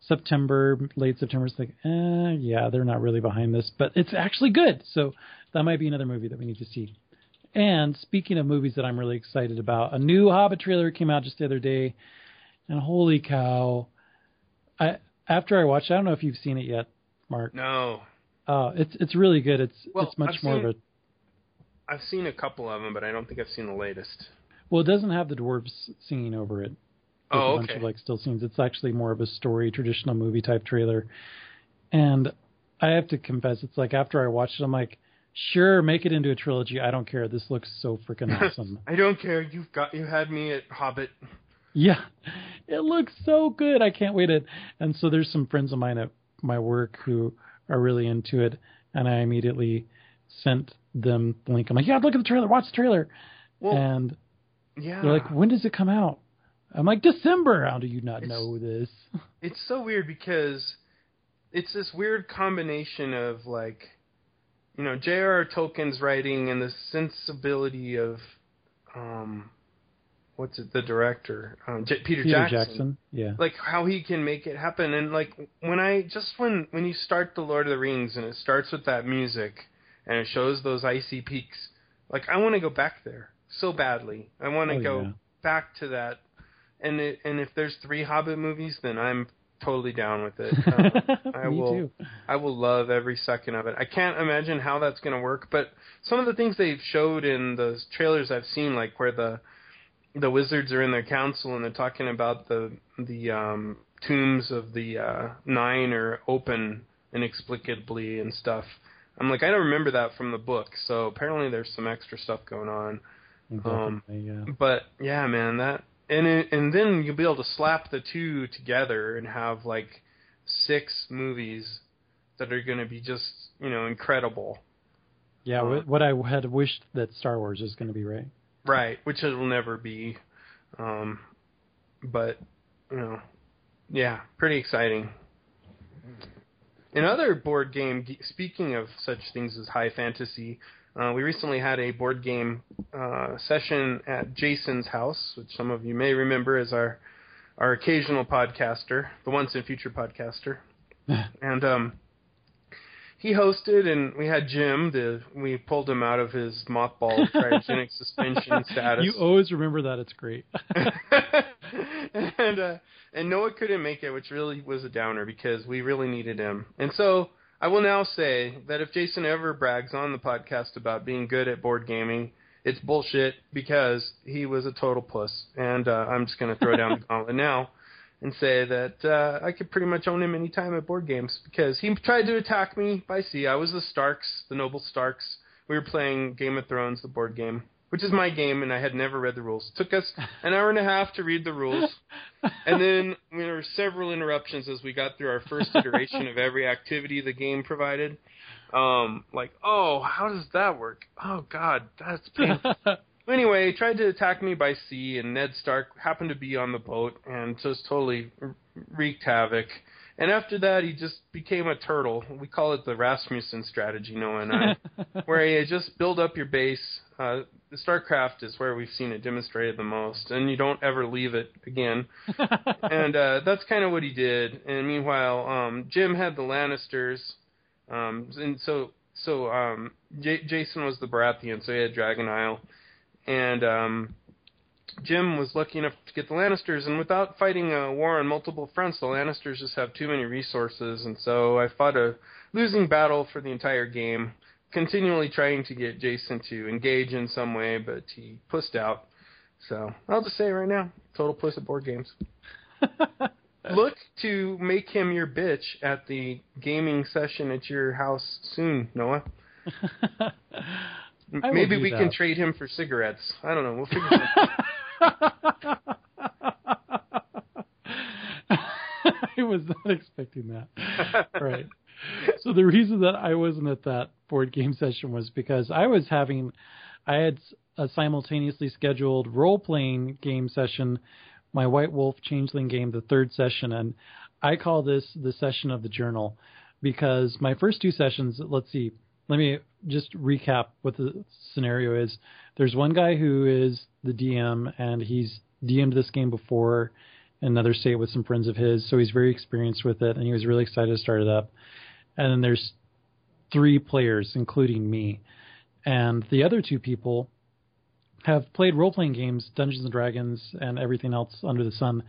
B: September, late September, it's like, eh, yeah, they're not really behind this, but it's actually good. So that might be another movie that we need to see. And speaking of movies that I'm really excited about, a new Hobbit trailer came out just the other day, and holy cow! I after I watched, I don't know if you've seen it yet, Mark.
C: No.
B: Uh, it's it's really good. It's
C: Well,
B: it's much
C: I've
B: more
C: seen-
B: of a
C: I've seen a couple of them, but I don't think I've seen the latest.
B: well, it doesn't have the dwarves singing over it. There's
C: Oh,
B: a bunch of like still scenes. It's actually more of a story, traditional movie type trailer. And I have to confess, it's like after I watched it, I'm like, sure, make it into a trilogy. I don't care. This looks so freaking awesome.
C: I don't care. You've got you had me at Hobbit.
B: yeah, it looks so good. I can't wait it. And so there's some friends of mine at my work who are really into it, and I immediately sent them the link. I'm like, yeah, look at the trailer. Watch the trailer.
C: Well,
B: and
C: yeah.
B: they're like, when does it come out? I'm like, December. How do you not
C: It's-
B: know this?
C: it's so weird because it's this weird combination of like you know J.R.R. Tolkien's writing and the sensibility of um what's it the director um, J- Peter,
B: Peter
C: Jackson.
B: Jackson. Yeah.
C: like how he can make it happen and like when I just when when you start the Lord of the Rings and it starts with that music and it shows those icy peaks like I want to go back there so badly I want to
B: Oh,
C: go
B: yeah.
C: back to that and it, and if there's three Hobbit movies then I'm totally down with it I
B: Me
C: will
B: too.
C: I will love every second of it. I can't imagine how that's going to work, but some of the things they've showed in the trailers I've seen, like where the the wizards are in their council and they're talking about the the um, tombs of the uh, nine are open inexplicably and stuff. I'm like, I don't remember that from the book, so apparently there's some extra stuff going on. Um,
B: yeah.
C: But yeah, man, that and it, and then you'll be able to slap the two together and have like six movies that are going to be just you know incredible,
B: Yeah,
C: uh,
B: what I had wished that Star Wars is going to be right.
C: Right? Which it'll never be, um, but you know, yeah, pretty exciting. In other board game, speaking of such things as high fantasy, uh, we recently had a board game uh, session at Jason's house, which some of you may remember as our our occasional podcaster, the once and future podcaster, and um, he hosted, and we had Jim. The we pulled him out of his mothball cryogenic suspension status.
B: You always remember that. It's great.
C: and uh, and Noah couldn't make it, which really was a downer because we really needed him. And so I will now say that if Jason ever brags on the podcast about being good at board gaming, it's bullshit because he was a total puss. And uh, I'm just going to throw down the gauntlet now and say that uh, I could pretty much own him anytime at board games because he tried to attack me by sea. I was the Starks, the noble Starks. We were playing Game of Thrones, the board game, which is my game, and I had never read the rules. It Took us an hour and a half to read the rules, and then there were several interruptions as we got through our first iteration of every activity the game provided. Um, like, oh, how does that work? Oh God, that's painful. Anyway, he tried to attack me by sea, and Ned Stark happened to be on the boat and just totally wreaked havoc. And after that, he just became a turtle. We call it the Rasmussen strategy, Noah and I, where you just build up your base. Uh, the StarCraft is where we've seen it demonstrated the most, and you don't ever leave it again. and uh, that's kind of what he did. And meanwhile, um, Jim had the Lannisters, um, and so so um, J- Jason was the Baratheon, so he had Dragon Isle and um, Jim was lucky enough to get the Lannisters, and without fighting a war on multiple fronts, the Lannisters just have too many resources, and so I fought a losing battle for the entire game, continually trying to get Jason to engage in some way, but he pussed out. So I'll just say right now, total puss at board games. Look to make him your bitch at the gaming session at your house soon, Noah. Maybe we can trade him for cigarettes. I don't know. We'll figure it out.
B: I was not expecting that. right. So so the reason that I wasn't at that board game session was because I was having, I had a simultaneously scheduled role playing game session, my White Wolf Changeling game, the third session, and I call this the session of the journal because my first two sessions, let's see, let me just recap what the scenario is. There's one guy who is the DM and he's DM'd this game before in another state with some friends of his, so he's very experienced with it and he was really excited to start it up. And then there's three players, including me. And the other two people have played role playing games, Dungeons and Dragons, and everything else under the sun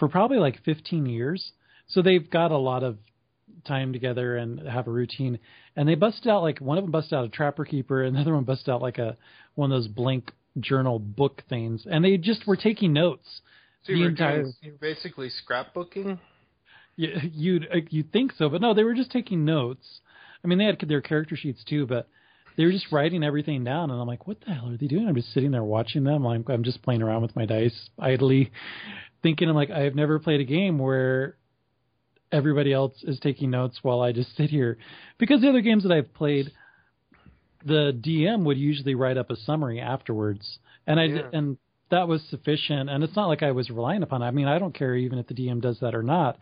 B: for probably like 15 years. So they've got a lot of time together and have a routine. And they busted out like one of them busted out a Trapper Keeper, and the other one busted out like a one of those blank journal book things, and they just were taking notes.
C: So you were
B: entire
C: doing, you're basically scrapbooking.
B: you, you'd uh, you'd think so, but no, they were just taking notes. I mean, they had their character sheets too, but they were just writing everything down. And I'm like, what the hell are they doing? I'm just sitting there watching them. I'm, I'm just playing around with my dice idly, thinking I'm like, I have never played a game where everybody else is taking notes while I just sit here. Because the other games that I've played, the DM would usually write up a summary afterwards, and I
C: Yeah.
B: and that was sufficient. And it's not like I was relying upon. it. I mean, I don't care even if the DM does that or not,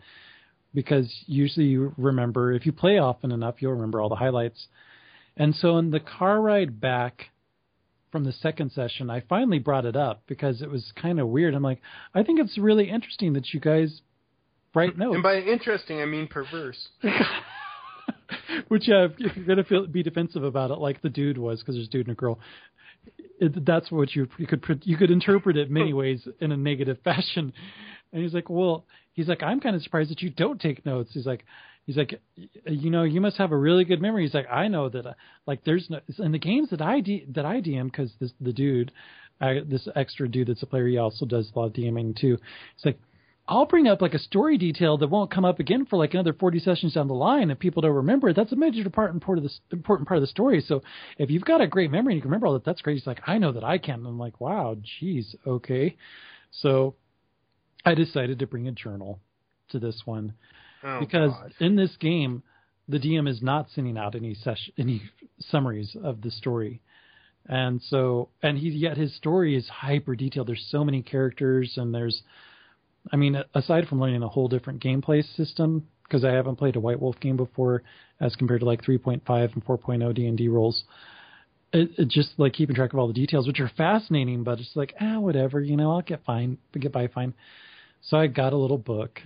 B: because usually you remember if you play often enough, you'll remember all the highlights. And so in the car ride back from the second session, I finally brought it up because it was kind of weird. I'm like, I think it's really interesting that you guys write notes.
C: And by interesting, I mean perverse.
B: Which yeah, if you're gonna feel be defensive about it, like the dude was, because there's a dude and a girl. It, that's what you you could you could interpret it many ways in a negative fashion. And he's like, well, he's like, I'm kind of surprised that you don't take notes. He's like, he's like, you know, you must have a really good memory. He's like, I know that, uh, like, there's no in the games that I D, that I DM because this the dude, I, this extra dude that's a player, he also does a lot of DMing too. He's like, I'll bring up like a story detail that won't come up again for like another 40 sessions down the line if people don't remember it. That's a major part important part of the important part of the story. So if you've got a great memory and you can remember all that, that's great. He's like, I know that I can. And I'm like, wow, geez, okay. So I decided to bring a journal to this one
C: Oh,
B: because
C: God.
B: in this game, the DM is not sending out any sesh- any summaries of the story, and so and he yet his story is hyper detailed. There's so many characters, and there's, I mean, aside from learning a whole different gameplay system, because I haven't played a White Wolf game before, as compared to like 3.5 and 4.0 D and D rolls. It, it just like keeping track of all the details, which are fascinating, but it's like ah, whatever, you know, I'll get fine, get by fine. So I got a little book,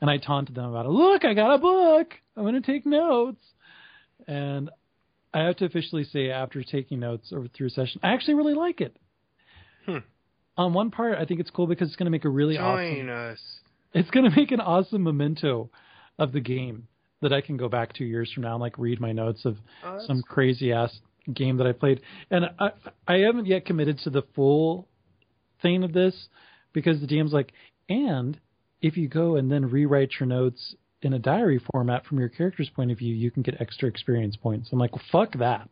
B: and I taunted them about it. Look, I got a book. I'm going to take notes. And I have to officially say, after taking notes over through a session, I actually really like it.
C: Hmm.
B: On one part, I think it's cool because it's going to make a really
C: Join
B: awesome.
C: us.
B: It's going to make an awesome memento of the game that I can go back two years from now and like read my notes of
C: Oh,
B: some crazy ass game that I played. And I I haven't yet committed to the full thing of this because the DM's like, and if you go and then rewrite your notes in a diary format from your character's point of view, you can get extra experience points. I'm like, well, fuck that.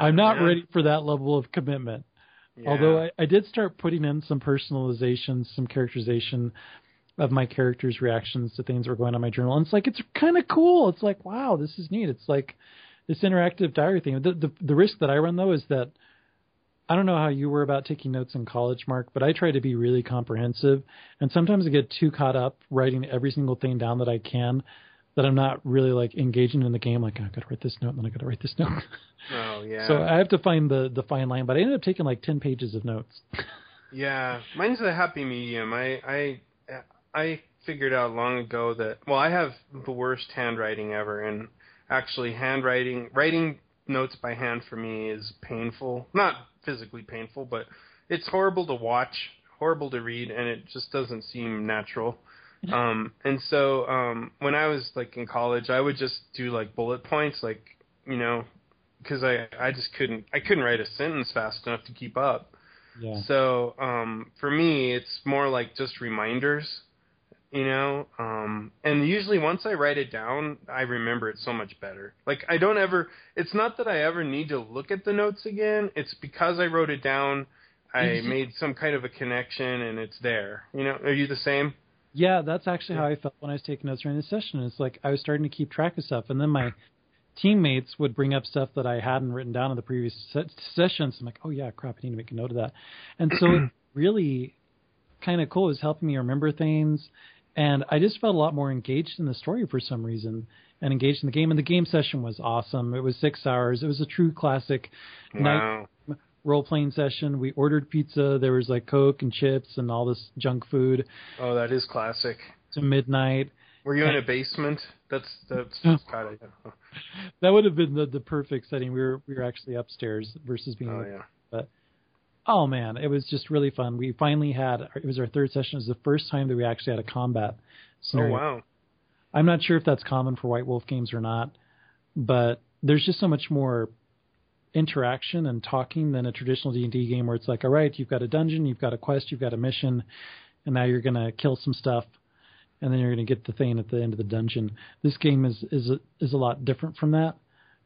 B: I'm not ready for that level of commitment.
C: Yeah.
B: Although I, I did start putting in some personalization, some characterization of my characters' reactions to things that were going on in my journal. And it's like it's kind of cool. It's like wow, this is neat. It's like this interactive diary thing. The, the the risk that I run though is that I don't know how you were about taking notes in college, Mark, but I try to be really comprehensive, and sometimes I get too caught up writing every single thing down that I can that I'm not really like engaging in the game. Like "Oh, I got to write this note, and then I got to write this note.
C: Oh yeah.
B: So I have to find the the fine line. But I ended up taking like ten pages of notes.
C: Yeah, mine's a happy medium. I I I figured out long ago that well, I have the worst handwriting ever, and actually handwriting writing notes by hand for me is painful. Not physically painful, but it's horrible to watch, horrible to read, and it just doesn't seem natural. Um, and so um, when I was like in college, I would just do like bullet points, like you know, because I I just couldn't I couldn't write a sentence fast enough to keep up.
B: Yeah.
C: So um, for me, it's more like just reminders, you know. Um, and usually, once I write it down, I remember it so much better. Like I don't ever. It's not that I ever need to look at the notes again. It's because I wrote it down. I made some kind of a connection, and it's there. You know. Are you the same?
B: Yeah, that's actually how I felt when I was taking notes during the session. It's like I was starting to keep track of stuff, and then my teammates would bring up stuff that I hadn't written down in the previous se- sessions. I'm like, oh yeah, crap, I need to make a note of that. And so it really kind of cool. It was helping me remember things, and I just felt a lot more engaged in the story for some reason, and engaged in the game. And the game session was awesome. It was six hours. It was a true classic night
C: Wow.
B: Role playing session. We ordered pizza. There was like Coke and chips and all this junk food
C: Oh, that is classic.
B: to midnight.
C: Were you in a basement? That's that's, that's kind of.
B: That would have been the, the perfect setting. We were we were actually upstairs versus being.
C: Oh yeah.
B: But oh man, it was just really fun. We finally had it was our third session. It was the first time that we actually had a combat
C: Oh wow.
B: I'm not sure if that's common for White Wolf games or not, but there's just so much more interaction and talking than a traditional D&D game where it's like, all right, you've got a dungeon, you've got a quest, you've got a mission, and now you're gonna kill some stuff, and then you're gonna get the thing at the end of the dungeon. This game is is a, is a lot different from that.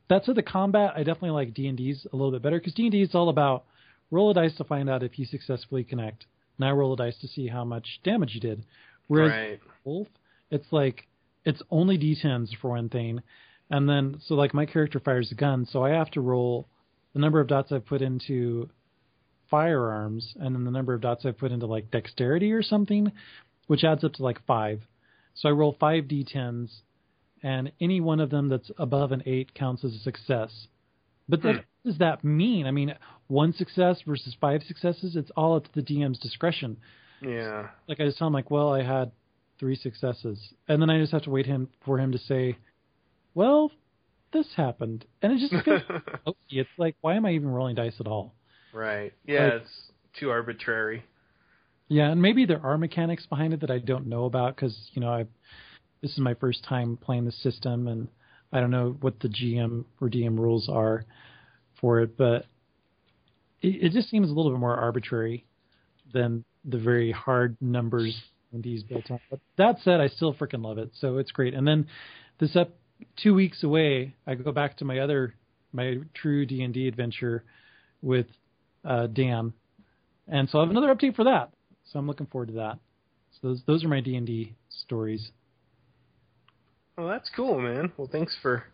B: That said, the combat I definitely like D&D's a little bit better because D&D is all about roll a dice to find out if you successfully connect. Now roll a dice to see how much damage you did. Whereas
C: right.
B: Wolf, it's like it's only D10s for one thing, and then so like my character fires a gun, so I have to roll the number of dots I've put into firearms, and then the number of dots I've put into like dexterity or something, which adds up to like five. So I roll five D10s, and any one of them that's above an eight counts as a success. But
C: Hmm.
B: what does that mean? I mean, one success versus five successes, it's all up to the DM's discretion
C: Yeah.
B: like I just tell him like, well, I had three successes, and then I just have to wait him for him to say, well, this happened, and it just feels it's like, why am I even rolling dice at all?
C: right. Yeah,
B: Like-
C: it's too arbitrary.
B: Yeah, and maybe there are mechanics behind it that I don't know about because you know I this is my first time playing the system, and I don't know what the GM or DM rules are for it, but it, it just seems a little bit more arbitrary than the very hard numbers D&D's built on. But that said, I still freaking love it, so it's great. And then this up two weeks away, I go back to my other my true D and D adventure with uh, Dan, and so I have another update for that. So I'm looking forward to that. So those those are my D and D stories.
C: Well, that's cool, man. Well, thanks for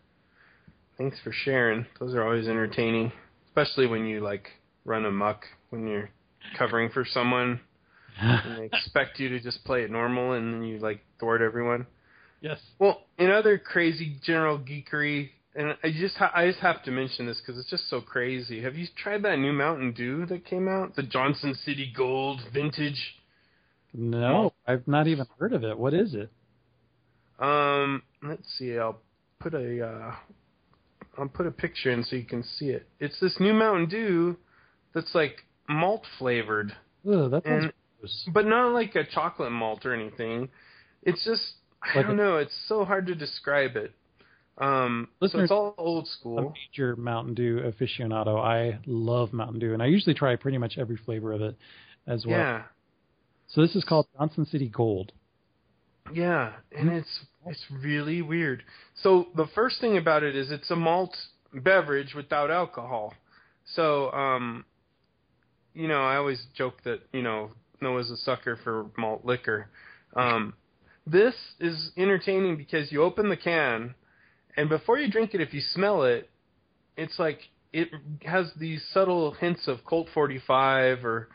C: thanks for sharing. Those are always entertaining, especially when you like run amok when you're covering for someone and they expect you to just play it normal and then you like thwart everyone.
B: Yes.
C: Well, in other crazy general geekery, and I just ha- I just have to mention this because it's just so crazy. Have you tried that new Mountain Dew that came out? The Johnson City Gold Vintage.
B: No, I've not even heard of it. What is it?
C: Um, let's see. I'll put a uh, I'll put a picture in so you can see it. It's this new Mountain Dew that's like malt flavored,
B: Ugh, that
C: And-
B: gross.
C: but not like a chocolate malt or anything. It's just I don't
B: a-
C: know. It's so hard to describe it. Um, so it's all old school.
B: I'm A major Mountain Dew aficionado. I love Mountain Dew, and I usually try pretty much every flavor of it as well.
C: Yeah,
B: So this is called Johnson City Gold.
C: yeah, and it's it's really weird. So the first thing about it is it's a malt beverage without alcohol. So um, you know, I always joke that you know Noah's a sucker for malt liquor. Um, this is entertaining because you open the can, and before you drink it, if you smell it, it's like it has these subtle hints of Colt 45 or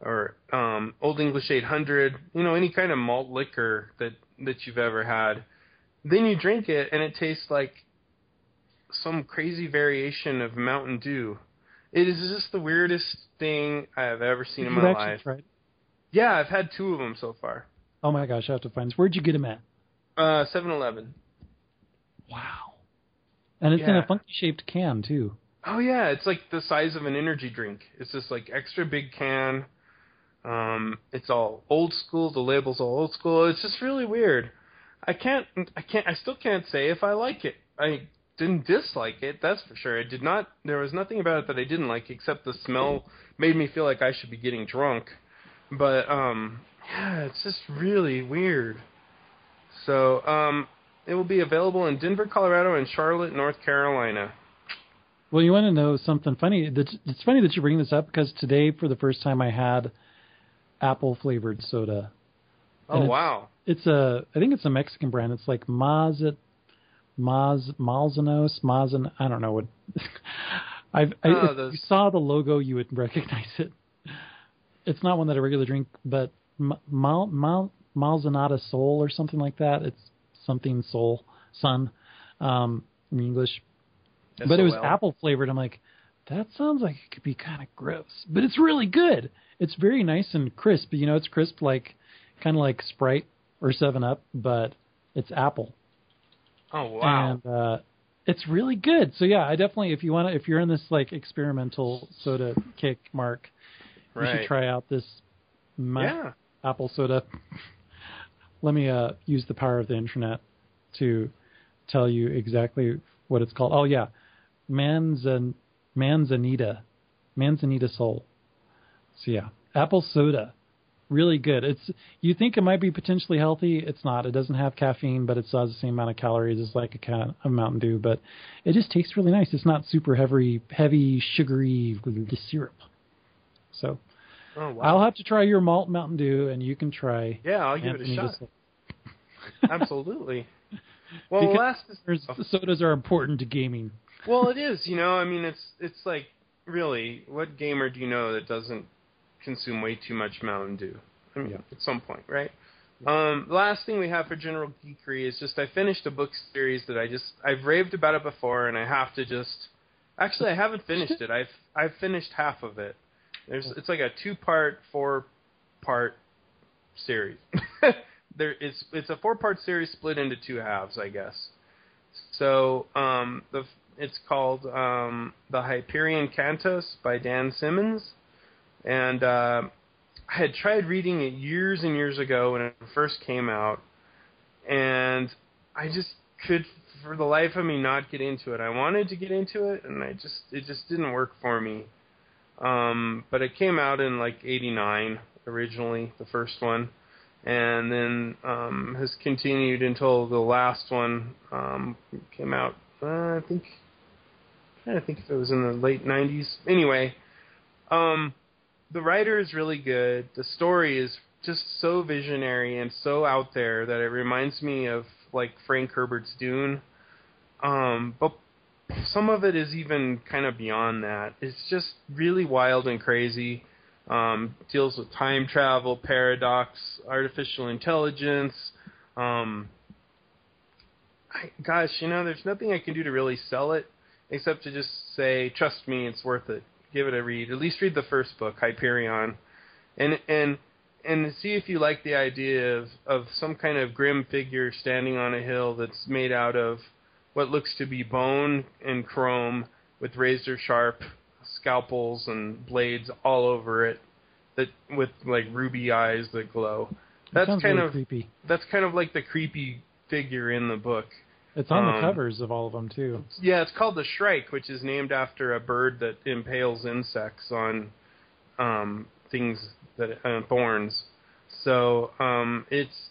C: or um, Old English 800, you know, any kind of malt liquor that that you've ever had. Then you drink it, and it tastes like some crazy variation of Mountain Dew. It is just the weirdest thing I have ever seen in my life.
B: tried-
C: Yeah, I've had two of them so far.
B: Oh my gosh, I have to find this. Where'd you get them at?
C: Uh, 7-Eleven.
B: Wow. And it's in a funky shaped can too.
C: Oh yeah, it's like the size of an energy drink. It's this like extra big can. Um, it's all old school. The label's all old school. It's just really weird. I can't. I can't. I still can't say if I like it. I didn't dislike it. That's for sure. I did not. There was nothing about it that I didn't like, except the smell made me feel like I should be getting drunk. But um, yeah, it's just really weird. So um, it will be available in Denver, Colorado, and Charlotte, North Carolina.
B: Well, you want to know something funny? It's funny that you bring this up because today, for the first time, I had apple flavored soda.
C: Oh
B: And it's-
C: wow.
B: It's a, I think it's a Mexican brand. It's like Maz, Maz, Malzanos, Mazan. I don't know what. I've, I,
C: Oh,
B: if
C: those-
B: you saw the logo, you would recognize it. It's not one that I regularly drink, but Mal, Mal, Malzanata Soul or something like that. It's something Soul Sun um, in English, but it was apple flavored. I'm like, that sounds like it could be kind of gross, but it's really good. It's very nice and crisp. You know, it's crisp like kind of like Sprite or Seven Up, but it's apple,
C: Oh wow.
B: and uh, it's really good. So yeah, I definitely if you want to, if you're in this like experimental soda kick, Mark, you should try out this Ma-
C: yeah.
B: Apple soda. Let me uh, use the power of the internet to tell you exactly what it's called. Oh yeah, Manzan Manzanita, Manzanita Sol. So yeah, apple soda, really good. It's you think it might be potentially healthy. It's not. It doesn't have caffeine, but it has the same amount of calories as like a, ca- a Mountain Dew. But it just tastes really nice. It's not super heavy, heavy sugary syrup. So
C: Oh wow.
B: I'll have to try your malt Mountain Dew, and you can try.
C: yeah, I'll give
B: Anthony
C: it a shot. Absolutely. Well,
B: Because
C: last
B: There's- sodas are important to gaming.
C: well, it is. You know, I mean, it's it's like really, what gamer do you know that doesn't consume way too much Mountain Dew? I mean,
B: Yeah.
C: at some point, right? Um, last thing we have for general geekery is just I finished a book series that I just I've raved about it before, and I have to just actually I haven't finished it. I've I've finished half of it. There's it's like a two part, four part series. there it's it's a four part series split into two halves, I guess. So um, the it's called um, the Hyperion Cantos by Dan Simmons, and uh, I had tried reading it years and years ago when it first came out, and I just could for the life of me not get into it. I wanted to get into it, and I just it just didn't work for me. Um, but it came out in like '89 originally, the first one, and then um, has continued until the last one um, came out. Uh, I think I'm trying to think if it was in the late '90s. Anyway, um, the writer is really good. The story is just so visionary and so out there that it reminds me of like Frank Herbert's Dune. Um, but some of it is even kind of beyond that. It's just really wild and crazy. Um, deals with time travel, paradox, artificial intelligence. Um, I, gosh, you know, there's nothing I can do to really sell it except to just say, trust me, it's worth it. Give it a read. At least read the first book, Hyperion, and and and see if you like the idea of of some kind of grim figure standing on a hill that's made out of what looks to be bone and chrome with razor sharp scalpels and blades all over it that with like ruby eyes that glow. That's
B: sounds
C: kind
B: really
C: of
B: creepy.
C: that's kind of like the creepy figure in the book.
B: It's on
C: um,
B: the covers of all of them too.
C: Yeah, it's called the Shrike, which is named after a bird that impales insects on um, things that uh, thorns. So um, it's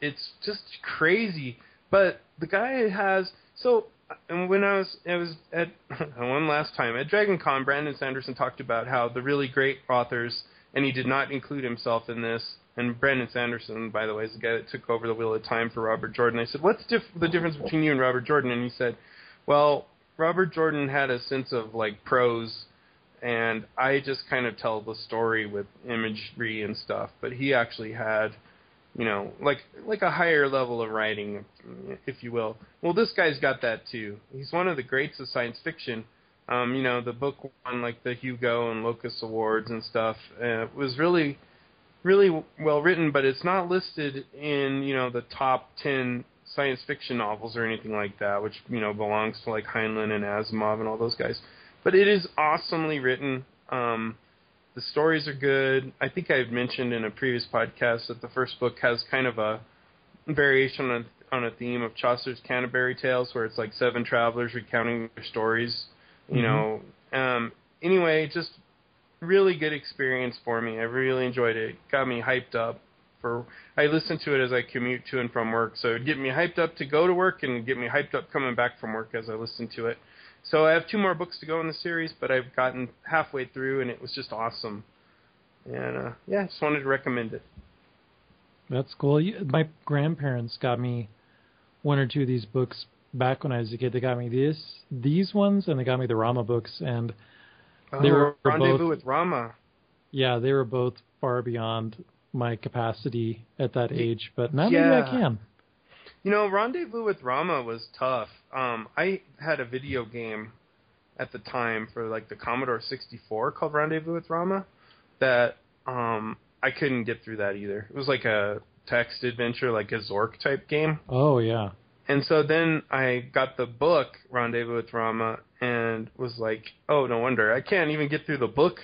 C: it's just crazy. But the guy has so. And when I was I was at one last time at Dragon Con, Brandon Sanderson talked about how the really great authors, and he did not include himself in this. And Brandon Sanderson, by the way, is the guy that took over the Wheel of Time for Robert Jordan. I said, "What's diff- the difference between you and Robert Jordan?" And he said, "Well, Robert Jordan had a sense of like prose, and I just kind of tell the story with imagery and stuff. But he actually had, you know, like like a higher level of writing, if you will. Well, this guy's got that too. He's one of the greats of science fiction. Um, you know, the book won like the Hugo and Locus Awards and stuff. Uh, it was really, really well written, but it's not listed in you know the top ten science fiction novels or anything like that, which you know belongs to like Heinlein and Asimov and all those guys. But it is awesomely written. Um, the stories are good. I think I've mentioned in a previous podcast that the first book has kind of a variation on a, on a theme of Chaucer's Canterbury Tales, where it's like seven travelers recounting their stories. You know. Um, anyway, just really good experience for me. I really enjoyed it. Got me hyped up for. I listened to it as I commute to and from work, so it'd get me hyped up to go to work and get me hyped up coming back from work as I listened to it. So I have two more books to go in the series, but I've gotten halfway through and it was just awesome. And uh, yeah, just wanted to recommend it.
B: That's cool. You- My grandparents got me one or two of these books back when I was a kid. They got me this, these ones, and they got me the Rama books. And They
C: oh,
B: were
C: Rendezvous
B: both-
C: with Rama.
B: yeah, they were both far beyond my capacity at that age. But now maybe I can.
C: You know, Rendezvous with Rama was tough. Um, I had a video game at the time for like the Commodore 64 called Rendezvous with Rama that um, I couldn't get through that either. It was like a text adventure, like a Zork type game.
B: Oh yeah.
C: And so then I got the book Rendezvous with Rama and was like, oh, no wonder I can't even get through the book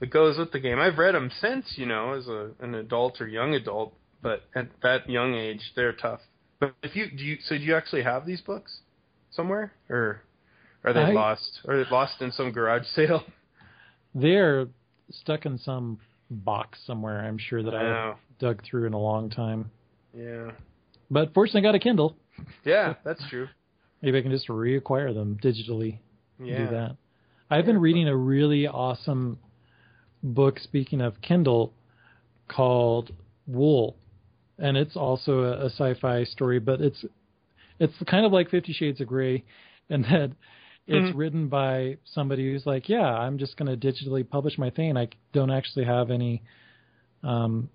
C: that goes with the game. I've read them since, you know, as a an adult or young adult, but at that young age, they're tough. But if you do, you, so do you actually have these books somewhere, or are they
B: I-
C: lost? Or lost in some garage sale?
B: They're stuck in some box somewhere. I'm sure that I
C: I
B: have
C: oh.
B: dug through in a long time.
C: Yeah,
B: But fortunately, I got a Kindle.
C: yeah, that's true.
B: Maybe I can just reacquire them digitally.
C: Yeah,
B: do that. I've been reading a really awesome book, speaking of Kindle, called Wool, and it's also a, a sci-fi story, but it's it's kind of like Fifty Shades of Grey, and that it's
C: Mhm.
B: written by somebody who's like, yeah, I'm just going to digitally publish my thing. I don't actually have any um,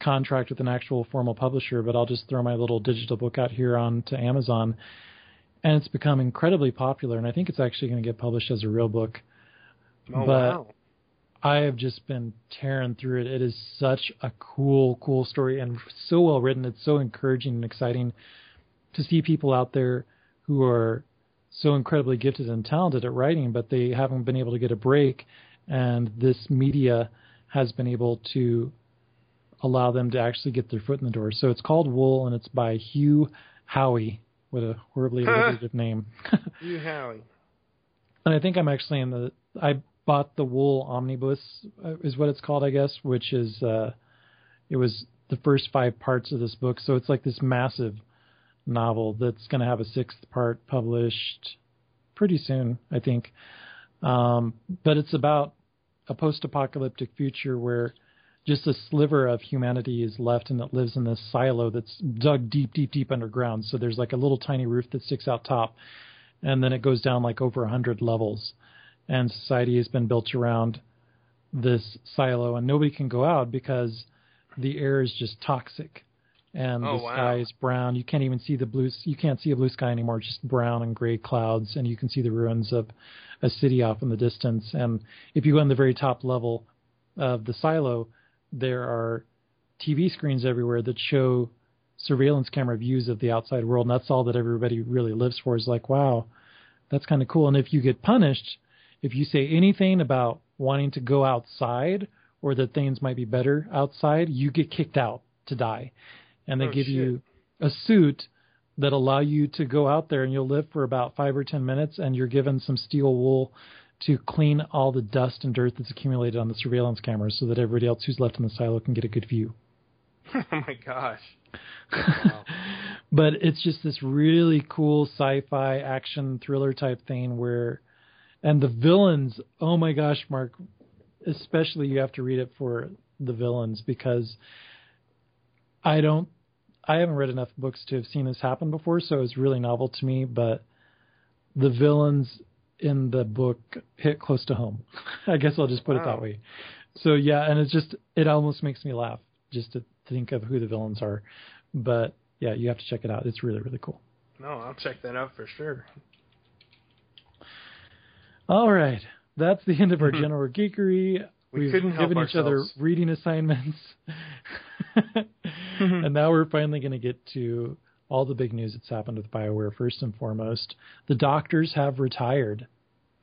B: contract with an actual formal publisher, but I'll just throw my little digital book out here onto Amazon and it's become incredibly popular. And I think it's actually going to get published as a real book.
C: Oh
B: but
C: wow.
B: I have just been tearing through it. It is such a cool, cool story and so well written. It's so encouraging and exciting to see people out there who are so incredibly gifted and talented at writing, but they haven't been able to get a break. And this media has been able to allow them to actually get their foot in the door. So it's called Wool, and it's by Hugh Howey with a horribly alliterative name.
C: Hugh Howey.
B: and I think I'm actually in the. I bought the Wool Omnibus, uh, is what it's called, I guess, which is uh, it was the first five parts of this book. So it's like this massive novel that's going to have a sixth part published pretty soon, I think. Um, but it's about a post-apocalyptic future where just a sliver of humanity is left and it lives in this silo that's dug deep, deep, deep underground. So there's like a little tiny roof that sticks out top, and then it goes down like over a hundred levels. And society has been built around this silo, and nobody can go out because the air is just toxic, and
C: Oh,
B: the
C: wow.
B: sky is brown. You can't even see the blue. You can't see a blue sky anymore. It's just brown and gray clouds, and you can see the ruins of a city off in the distance. And if you go on the very top level of the silo, there are TV screens everywhere that show surveillance camera views of the outside world, and that's all that everybody really lives for. Is like, wow, that's kind of cool. And if you get punished, if you say anything about wanting to go outside or that things might be better outside, you get kicked out to die. And they
C: Oh,
B: give
C: shit.
B: you a suit that allow you to go out there and you'll live for about five or ten minutes and you're given some steel wool to clean all the dust and dirt that's accumulated on the surveillance cameras so that everybody else who's left in the silo can get a good view.
C: oh my gosh.
B: but it's just this really cool sci-fi action thriller type thing where and the villains oh my gosh mark especially you have to read it for the villains because i don't i haven't read enough books to have seen this happen before so it's really novel to me but the villains in the book hit close to home i guess i'll just put it that way so yeah and it's just it almost makes me laugh just to think of who the villains are but yeah, you have to check it out. It's really, really cool.
C: No, I'll check that out for sure.
B: All right. That's the end of our mm-hmm. general geekery.
C: We
B: We've
C: couldn't
B: given each other reading assignments. Mm-hmm. and now we're finally going to get to all the big news that's happened with BioWare. First and foremost, the doctors have retired.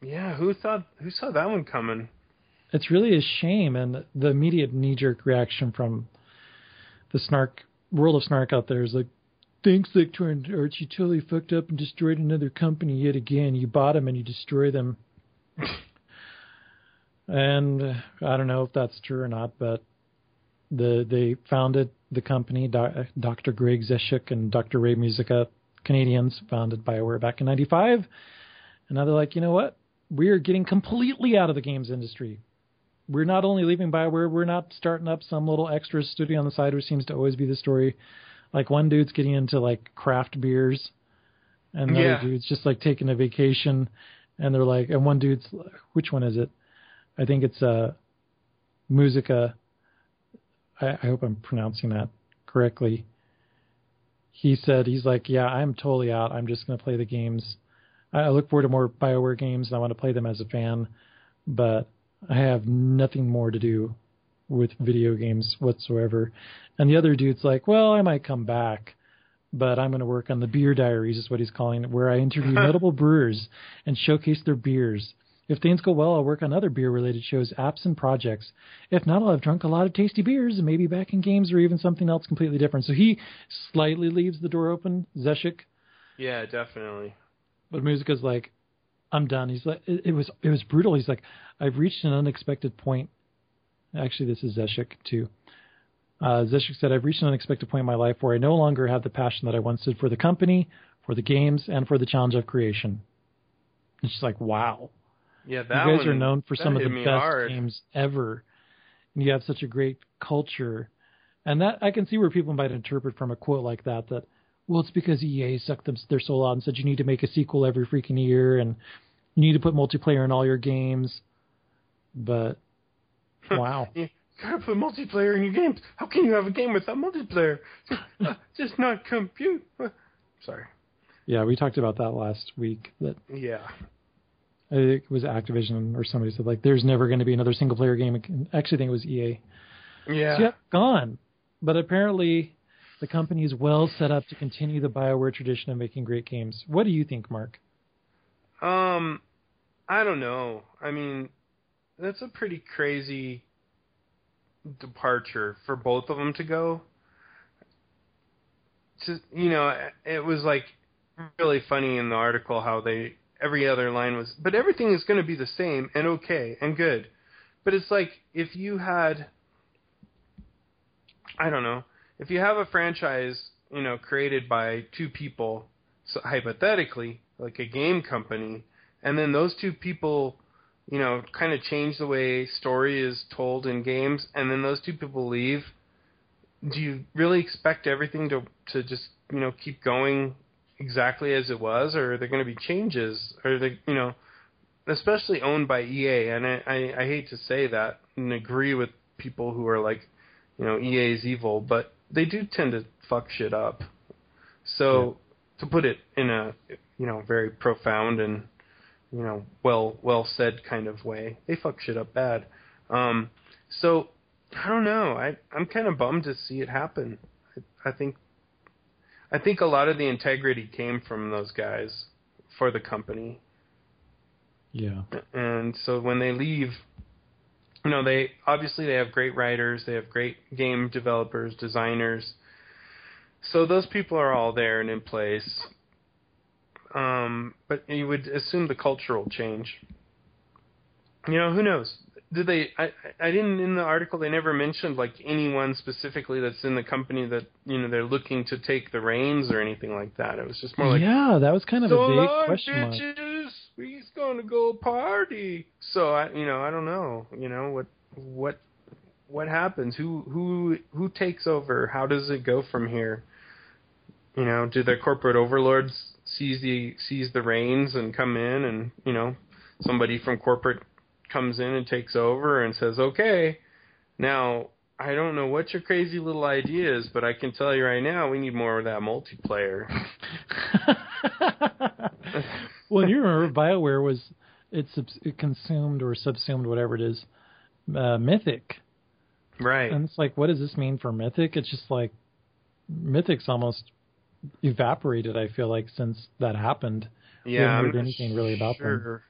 C: Yeah, who thought who saw that one coming?
B: It's really a shame. And the immediate knee jerk reaction from the snark world of snark out there is like, thanks, Electronic Arts. You totally fucked up and destroyed another company yet again. You bought them and you destroy them. And I don't know if that's true or not, but the they founded the company, Do- Dr. Greg Zeschuk and Dr. Ray Muzyka, Canadians, founded BioWare back in '95. And now they're like, you know what? We are getting completely out of the games industry. we're not only leaving Bioware, we're not starting up some little extra studio on the side, which seems to always be the story. Like one dude's getting into like craft beers, and the
C: Yeah.
B: other dude's just like taking a vacation, and they're like, and one dude's which one is it? I think it's uh, Muzyka. I, I hope I'm pronouncing that correctly. He said he's like, yeah, I'm totally out. I'm just to play the games. I I look forward to more Bioware games, and I want to play them as a fan, but I have nothing more to do with video games whatsoever. And the other dude's like, well, I might come back, but I'm going to work on the Beer Diaries, is what he's calling it, where I interview notable brewers and showcase their beers. If things go well, I'll work on other beer related shows, apps, and projects. If not, I'll have drunk a lot of tasty beers and maybe back in games or even something else completely different. So he slightly leaves the door open, Zeschuk,
C: Yeah, definitely.
B: but Muzyka's like, I'm done. He's like, it, it was it was brutal. He's like, I've reached an unexpected point. Actually, this is Zeschuk too. Uh, Zeschuk said, I've reached an unexpected point in my life where I no longer have the passion that I once did for the company, for the games, and for the challenge of creation. It's just like, wow.
C: Yeah, that
B: you guys
C: one,
B: are known for some of the best
C: hard.
B: games ever, and you have such a great culture. And that I can see where people might interpret from a quote like that that, well, it's because EA sucked them, their soul out and said you need to make a sequel every freaking year and you need to put multiplayer in all your games. But wow,
C: gotta put multiplayer in your games. How can you have a game without multiplayer? Uh, Just not compute. Uh, Sorry.
B: yeah, we talked about that last week. That
C: Yeah.
B: I think it was Activision or somebody said like, there's never going to be another single player game. again. Actually, I think it was EA.
C: Yeah.
B: So, yeah, gone. But apparently, the company is well set up to continue the Bioware tradition of making great games. What do you think, Mark?
C: Um, I don't know. I mean, that's a pretty crazy departure for both of them to go. To, you know, it was like really funny in the article how they every other line was, but everything is going to be the same and okay and good. But it's like if you had, I don't know, if you have a franchise, you know, created by two people, so hypothetically, like a game company, and then those two people, you know, kind of change the way story is told in games, and then those two people leave. Do you really expect everything to to just you know keep going exactly as it was, or are there going to be changes? Or they you know, especially owned by EA, and I, I I hate to say that and agree with people who are like, you know, EA is evil, but they do tend to fuck shit up. So to put it in a you know very profound and you know well well said kind of way, they fuck shit up bad. Um, so I don't know. I I'm kind of bummed to see it happen. I, I think I think a lot of the integrity came from those guys for the company,
B: Yeah.
C: and so when they leave, you know they obviously they have great writers, they have great game developers, designers. So those people are all there and in place. Um, but you would assume the cultural change. You know, who knows? Did they? I I didn't in the article. They never mentioned like anyone specifically that's in the company that you know they're looking to take the reins or anything like that. It was just more like
B: yeah, that was kind of
C: so
B: a big
C: long,
B: question mark.
C: bitches. We's gonna go party. So I, you know, I don't know. You know what what what happens? Who who who takes over? How does it go from here? You know, do the corporate overlords seize the seize the reins and come in, and you know, somebody from corporate comes in and takes over and says, okay, now. I don't know what your crazy little idea is, but I can tell you right now, we need more of that multiplayer.
B: well, you remember BioWare was it, subs- it consumed or subsumed whatever it is, uh, Mythic,
C: Right.
B: and it's like, what does this mean for Mythic? It's just like Mythic's almost evaporated. I feel like since that happened.
C: Yeah,
B: haven't
C: I'm
B: heard anything really about them.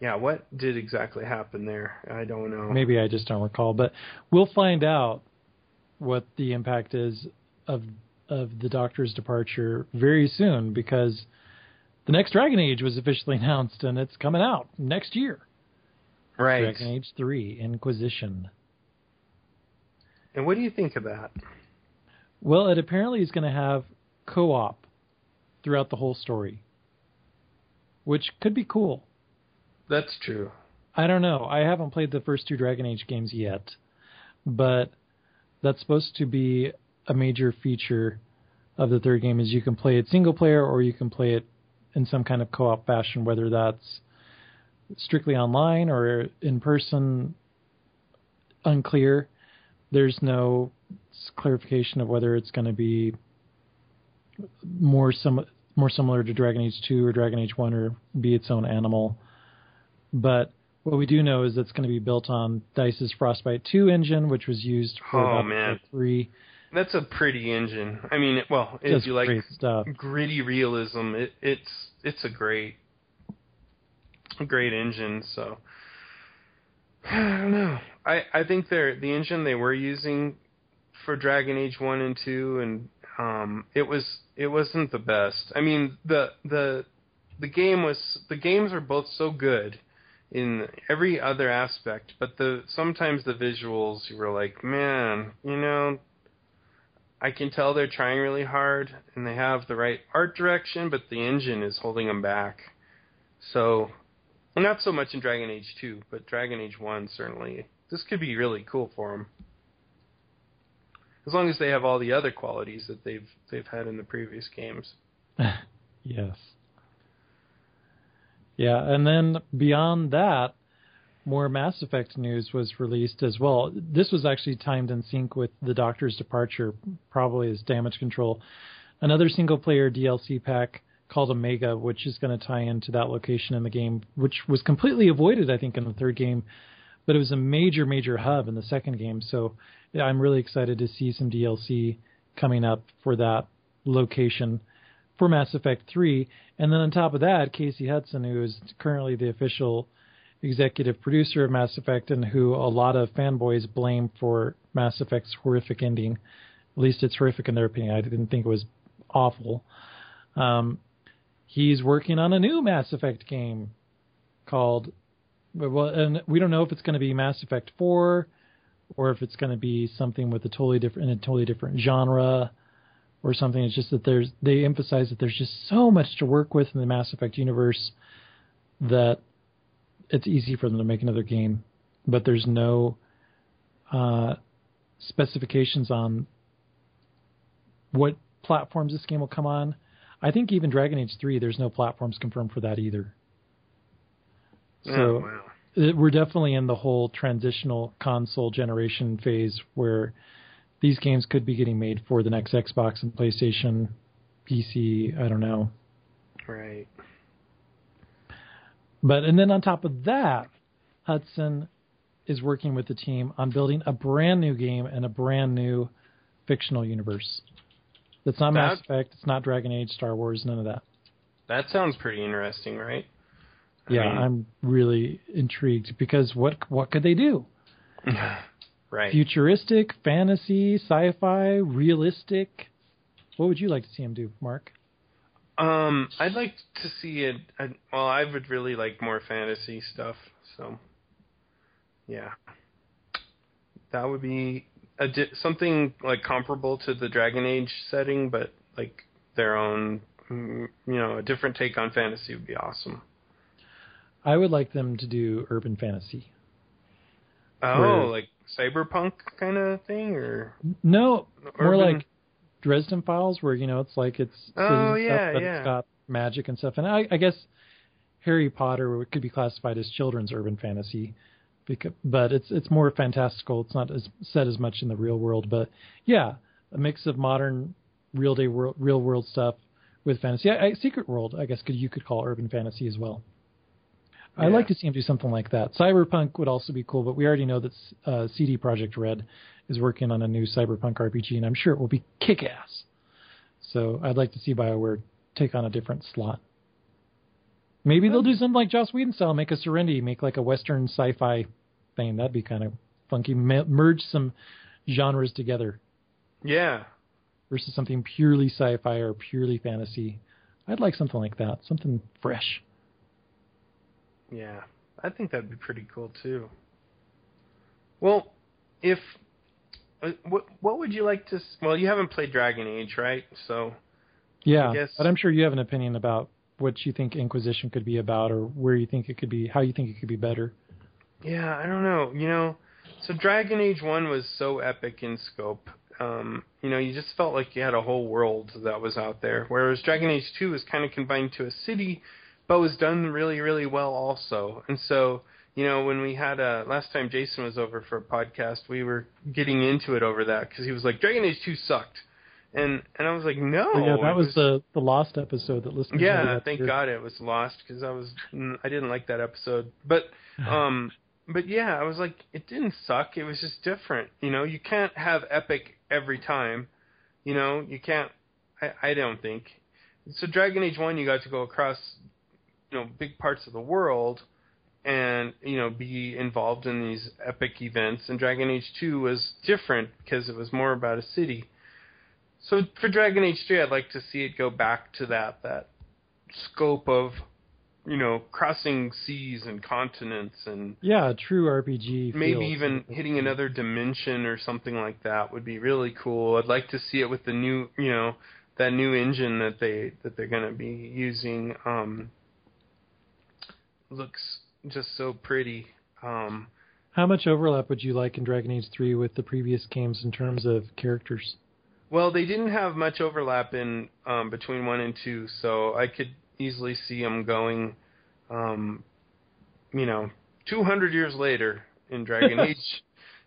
C: Yeah, what did exactly happen there? I don't know.
B: Maybe I just don't recall, but we'll find out what the impact is of of the Doctor's departure very soon because the next Dragon Age was officially announced and it's coming out next year.
C: right.
B: Dragon Age Three Inquisition.
C: And what do you think of that?
B: Well, it apparently is going to have co-op throughout the whole story, which could be cool.
C: That's true.
B: I don't know. I haven't played the first two Dragon Age games yet, but that's supposed to be a major feature of the third game is you can play it single player or you can play it in some kind of co-op fashion, whether that's strictly online or in person. Unclear. There's no clarification of whether it's going to be more some more similar to Dragon Age 2 or Dragon Age 1 or be its own animal. But what we do know is it's going to be built on Dice's Frostbite 2 engine, which was used for
C: Oh, man.
B: 3.
C: That's a pretty engine. I mean, well, if
B: Just
C: you like
B: stuff.
C: gritty realism, it, it's it's a great, great engine. So I don't know. I I think they're the engine they were using for Dragon Age one and two, and um, it was it wasn't the best. I mean, the the the game was the games are both so good in every other aspect, but the sometimes the visuals you were like, man, you know, I can tell they're trying really hard and they have the right art direction, but the engine is holding them back. So, not so much in Dragon Age 2, but Dragon Age 1 certainly. This could be really cool for them. As long as they have all the other qualities that they've they've had in the previous games.
B: Yes. Yeah, and then beyond that, more Mass Effect news was released as well. This was actually timed in sync with the Doctor's departure, probably as damage control. Another single player DLC pack called Omega, which is going to tie into that location in the game, which was completely avoided, I think, in the third game, but it was a major, major hub in the second game. So I'm really excited to see some DLC coming up for that location for Mass Effect 3. And then on top of that, Casey Hudson, who is currently the official executive producer of Mass Effect and who a lot of fanboys blame for Mass Effect's horrific ending. At least it's horrific in their opinion. I didn't think it was awful. Um, he's working on a new Mass Effect game called, well, and we don't know if it's going to be Mass Effect 4 or if it's going to be something with a totally different, in a totally different genre or something. It's just that there's they emphasize that there's just so much to work with in the Mass Effect universe that it's easy for them to make another game, but there's no uh, specifications on what platforms this game will come on. I think even Dragon Age 3, there's no platforms confirmed for that either. So
C: oh, wow.
B: It- we're definitely in the whole transitional console generation phase where these games could be getting made for the next Xbox and PlayStation, PC. I don't know.
C: Right.
B: But and then on top of that, Hudson is working with the team on building a brand new game and a brand new fictional universe. That's not Mass Effect. It's not Dragon Age, Star Wars, none of that.
C: That sounds pretty interesting, right? I
B: Yeah,
C: mean-
B: I'm really intrigued because what what could they do?
C: right.
B: Futuristic, fantasy, sci-fi, realistic. What would you like to see him do, Mark?
C: Um, I'd like to see it. I, well, I would really like more fantasy stuff. So, yeah, that would be a di- something like comparable to the Dragon Age setting, but like their own. mm, You know, a different take on fantasy would be awesome.
B: I would like them to do urban fantasy.
C: Oh,
B: Where-
C: like cyberpunk kind of thing, or
B: No, more like Dresden Files, where you know it's like it's
C: Oh, yeah,
B: stuff, but
C: yeah.
B: it's got magic and stuff. And I, I guess Harry Potter could be classified as children's urban fantasy, because, but it's it's more fantastical. It's not as set as much in the real world, but yeah, a mix of modern, real day world, real world stuff with fantasy. I, I, Secret World, I guess, could you could call urban fantasy as well. I'd like to see him do something like that. Cyberpunk would also be cool, but we already know that uh, CD Projekt Red is working on a new Cyberpunk RPG, and I'm sure it will be kick ass. So I'd like to see BioWare take on a different slot. Maybe they'll do something like Joss Whedon style, make a Serenity, make like a Western sci-fi thing. That'd be kind of funky. Merge some genres together
C: yeah,
B: versus something purely sci-fi or purely fantasy. I'd like something like that, something fresh.
C: Yeah, I think that'd be pretty cool too. Well, if uh, what what would you like to? Well, you haven't played Dragon Age, right? So
B: Yeah,
C: guess-
B: but I'm sure you have an opinion about what you think Inquisition could be about, or where you think it could be, how you think it could be better.
C: yeah, I don't know. You know, so Dragon Age One was so epic in scope. Um, you know, you just felt like you had a whole world that was out there. Whereas Dragon Age Two was kind of confined to a city, but was done really, really well also. And so, you know, when we had uh last time Jason was over for a podcast, we were getting into it over that because he was like, Dragon Age Two sucked. And and I was like, no,
B: But yeah, that
C: it
B: was, the the lost episode that listeners.
C: yeah, thank
B: hear.
C: God it was lost because I was I didn't like that episode. But um, but yeah, I was like, it didn't suck. It was just different. You know, you can't have epic every time. You know, you can't. I I don't think. So Dragon Age One, you got to go across, you know, big parts of the world, and you know, be involved in these epic events. And Dragon Age Two was different because it was more about a city. So for Dragon Age 3, I'd like to see it go back to that that scope of, you know, crossing seas and continents and
B: Yeah, true RPG.
C: maybe
B: feel.
C: even hitting another dimension or something like that would be really cool. I'd like to see it with the new, you know, that new engine that they that they're going to be using. Um, looks just so pretty. Um,
B: How much overlap would you like in Dragon Age 3 with the previous games in terms of characters?
C: Well, they didn't have much overlap in um, between one and two, so I could easily see them going, um, you know, 200 years later in Dragon Age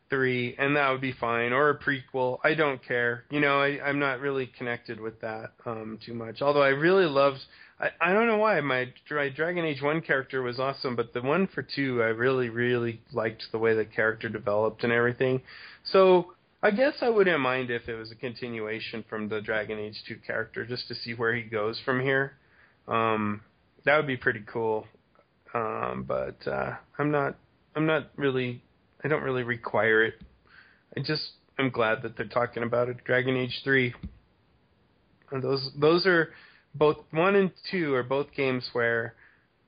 C: three, and that would be fine, or a prequel. I don't care. You know, I, I'm not really connected with that um, too much. Although I really loved. I, I don't know why my, my Dragon Age one character was awesome, but the one for two, I really, really liked the way the character developed and everything. So I guess I wouldn't mind if it was a continuation from the Dragon Age 2 character, just to see where he goes from here. Um, that would be pretty cool. Um, but uh, I'm not. I'm not really. I don't really require it. I just. I'm glad that they're talking about it. Dragon Age 3. And those. Those are both one and two are both games where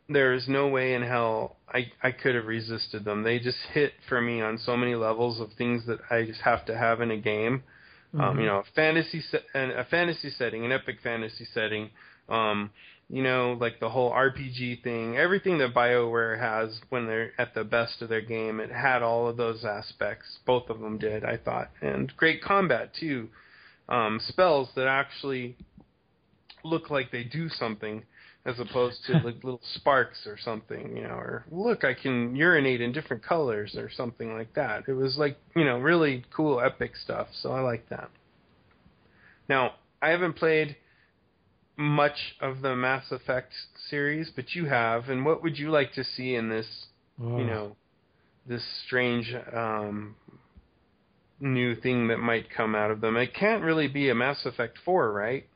C: there is no way in hell I I could have resisted them. They just hit for me on so many levels of things that I just have to have in a game. Um, you know, a fantasy se- and a fantasy setting, an epic fantasy setting. Um, you know, like the whole RPG thing, everything that BioWare has when they're at the best of their game, it had all of those aspects. Both of them did, I thought, and great combat too. Um, spells that actually look like they do something as opposed to like little sparks or something, you know, or look, I can urinate in different colors or something like that. It was like, you know, really cool, epic stuff. So I like that. Now, I haven't played much of the Mass Effect series, but you have. And what would you like to see in this,
B: Oh.
C: you know, this strange um, new thing that might come out of them? It can't really be a Mass Effect 4, right?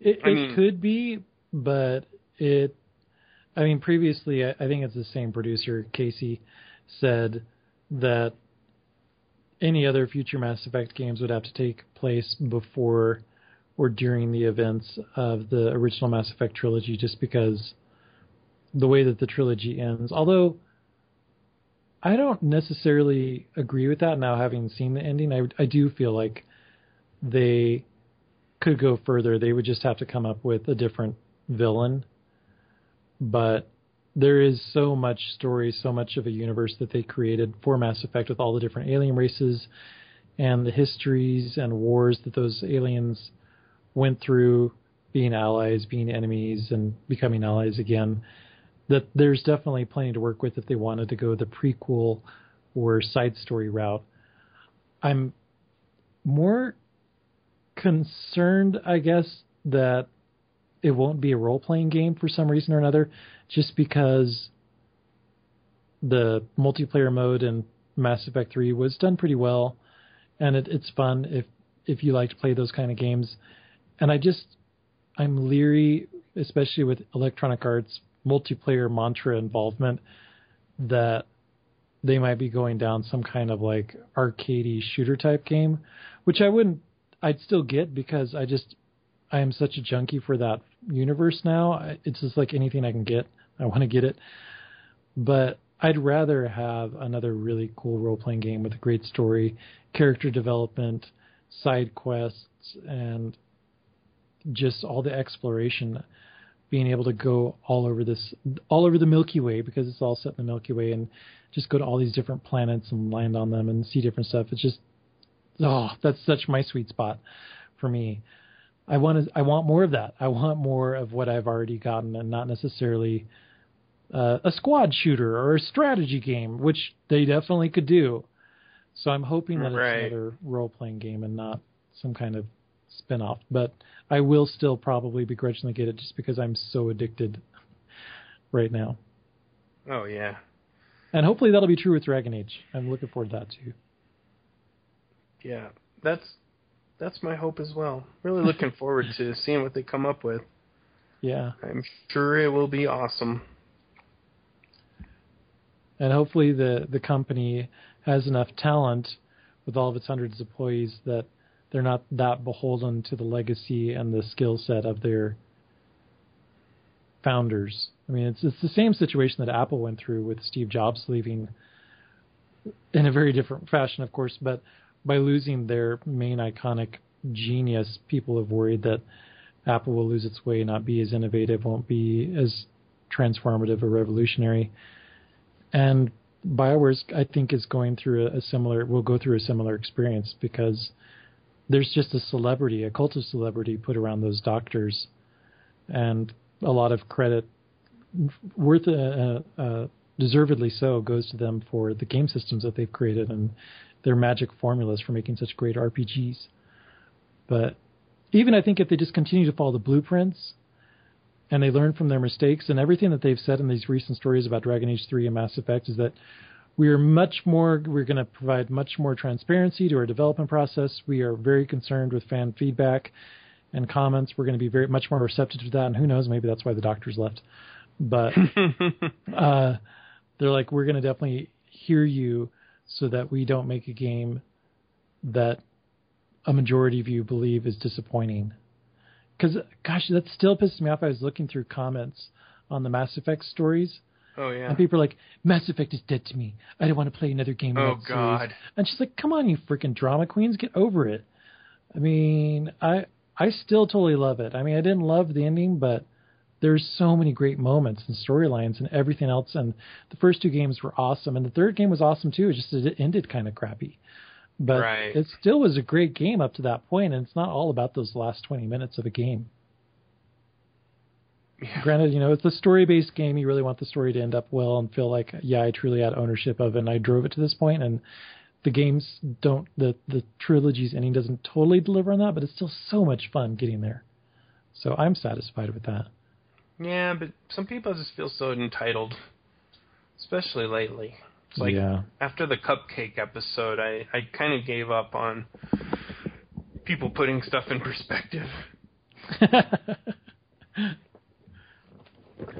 B: It,
C: I
B: it
C: mean-
B: could be, but it. I mean, previously, I, I think it's the same producer, Casey, said that any other future Mass Effect games would have to take place before or during the events of the original Mass Effect trilogy, just because the way that the trilogy ends. Although I don't necessarily agree with that now, having seen the ending. I, I do feel like they could go further. They would just have to come up with a different villain. But there is so much story, so much of a universe that they created for Mass Effect with all the different alien races and the histories and wars that those aliens went through, being allies, being enemies, and becoming allies again. That there's definitely plenty to work with if they wanted to go the prequel or side story route. I'm concerned, I guess, that it won't be a role playing game for some reason or another, just because the multiplayer mode in Mass Effect 3 was done pretty well, and it, it's fun if if you like to play those kind of games. And I just I'm leery, especially with Electronic Arts multiplayer mantra involvement, that they might be going down some kind of like arcadey shooter type game, which I wouldn't I'd still get because I just I am such a junkie for that universe now. It's just like anything I can get, I want to get it. But I'd rather have another really cool role playing game with a great story, character development, side quests, and just all the exploration. being able to go all over this, all over the Milky Way because it's all set in the Milky Way, and just go to all these different planets and land on them and see different stuff. It's just, oh, that's such my sweet spot for me. I want to, I want more of that. I want more of what I've already gotten, and not necessarily uh, a squad shooter or a strategy game, which they definitely could do. So I'm hoping that
C: Right.
B: it's another role playing game and not some kind of spin off. But I will still probably begrudgingly get it just because I'm so addicted right now.
C: Oh yeah.
B: And hopefully that'll be true with Dragon Age. I'm looking forward to that too.
C: Yeah. That's that's my hope as well. Really looking forward to seeing what they come up with.
B: Yeah.
C: I'm sure it will be awesome.
B: And hopefully the, the company has enough talent with all of its hundreds of employees that they're not that beholden to the legacy and the skill set of their founders. I mean, it's it's the same situation that Apple went through with Steve Jobs leaving in a very different fashion, of course, but by losing their main iconic genius, people have worried that Apple will lose its way, not be as innovative, won't be as transformative or revolutionary. And BioWare's, I think, is going through a, similar, will go through a similar experience because there's just a celebrity, a cult of celebrity put around those doctors, and a lot of credit, worth, uh, uh, deservedly so, goes to them for the game systems that they've created and their magic formulas for making such great RPGs. But even I think if they just continue to follow the blueprints and they learn from their mistakes and everything that they've said in these recent stories about Dragon Age 3 and Mass Effect is that we are much more we're going to provide much more transparency to our development process. We are very concerned with fan feedback and comments. We're going to be very much more receptive to that and who knows maybe that's why the doctors left. But uh they're like we're going to definitely hear you so that we don't make a game that a majority of you believe is disappointing. Because, gosh, that still pisses me off. I was looking through comments on the Mass Effect stories,
C: Oh yeah.
B: and people are like, Mass Effect is dead to me. I don't want to play another game.
C: Oh
B: that series."
C: god.
B: And she's like, come on, you freaking drama queens, get over it. I mean, I I still totally love it. I mean, I didn't love the ending, but there's so many great moments and storylines and everything else. And the first two games were awesome, and the third game was awesome too. It just it ended kind of crappy. But
C: Right.
B: it still was a great game up to that point. and it's not all about those last 20 minutes of a game.
C: Yeah.
B: Granted, you know, it's a story-based game. You really want the story to end up well and feel like, yeah, I truly had ownership of it, and I drove it to this point. And the games don't, the the trilogy's ending doesn't totally deliver on that, but it's still so much fun getting there. So I'm satisfied with that.
C: Yeah, but some people just feel so entitled, especially lately. It's like
B: yeah,
C: after the cupcake episode, I I kind of gave up on people putting stuff in perspective.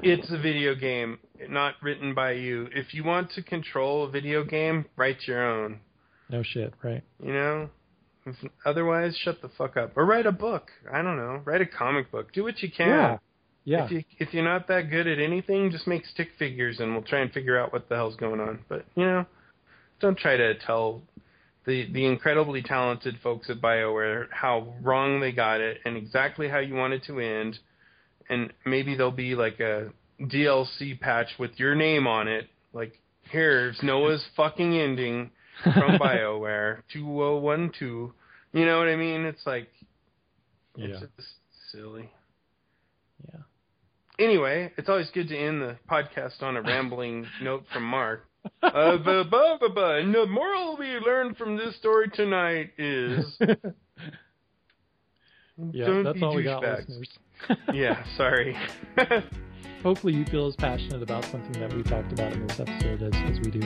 C: It's a video game, not written by you. If you want to control a video game, write your own.
B: no shit, right?
C: You know? Otherwise, shut the fuck up. Or write a book. I don't know. Write a comic book. Do what you can.
B: Yeah. Yeah,
C: If you if you're not that good at anything, just make stick figures and we'll try and figure out what the hell's going on. But you know, don't try to tell the the incredibly talented folks at BioWare how wrong they got it and exactly how you want it to end. And maybe there'll be like a DLC patch with your name on it. Like here's Noah's fucking ending from BioWare 2012. You know what I mean? It's like it's just silly
B: yeah.
C: Anyway, it's always good to end the podcast on a rambling note from Mark. Uh, bu- bu- bu- bu- and the moral we learned from this story tonight is
B: yeah,
C: don't
B: that's
C: be
B: all we got,
C: douchebags.
B: listeners.
C: Yeah, sorry.
B: Hopefully, you feel as passionate about something that we talked about in this episode as, as we do.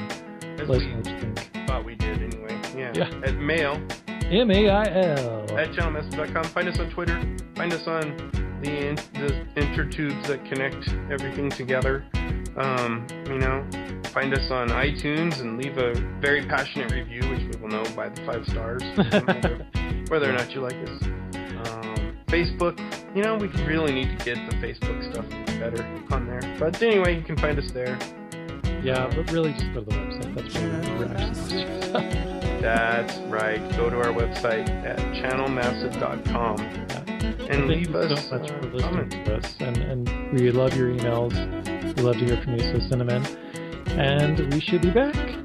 C: As
B: us
C: we
B: know what you think.
C: thought we did anyway. Yeah.
B: Yeah.
C: At mail
B: M A I L.
C: at channelmassive.com. Find us on Twitter. Find us on the in, the intertubes that connect everything together. Um, you know, find us on iTunes and leave a very passionate review, which we will know by the five stars, whether, whether or not you like us. Um, Facebook, you know, we really need to get the Facebook stuff better on there. But anyway, you can find us there.
B: Yeah, but really just go to the website. That's where we're actually.
C: That's right. Go to our website at channelmassive.com and
B: Thank
C: leave
B: you
C: us
B: so much for listening to us, and, and we love your emails. We love to hear from you, so send them in. And we should be back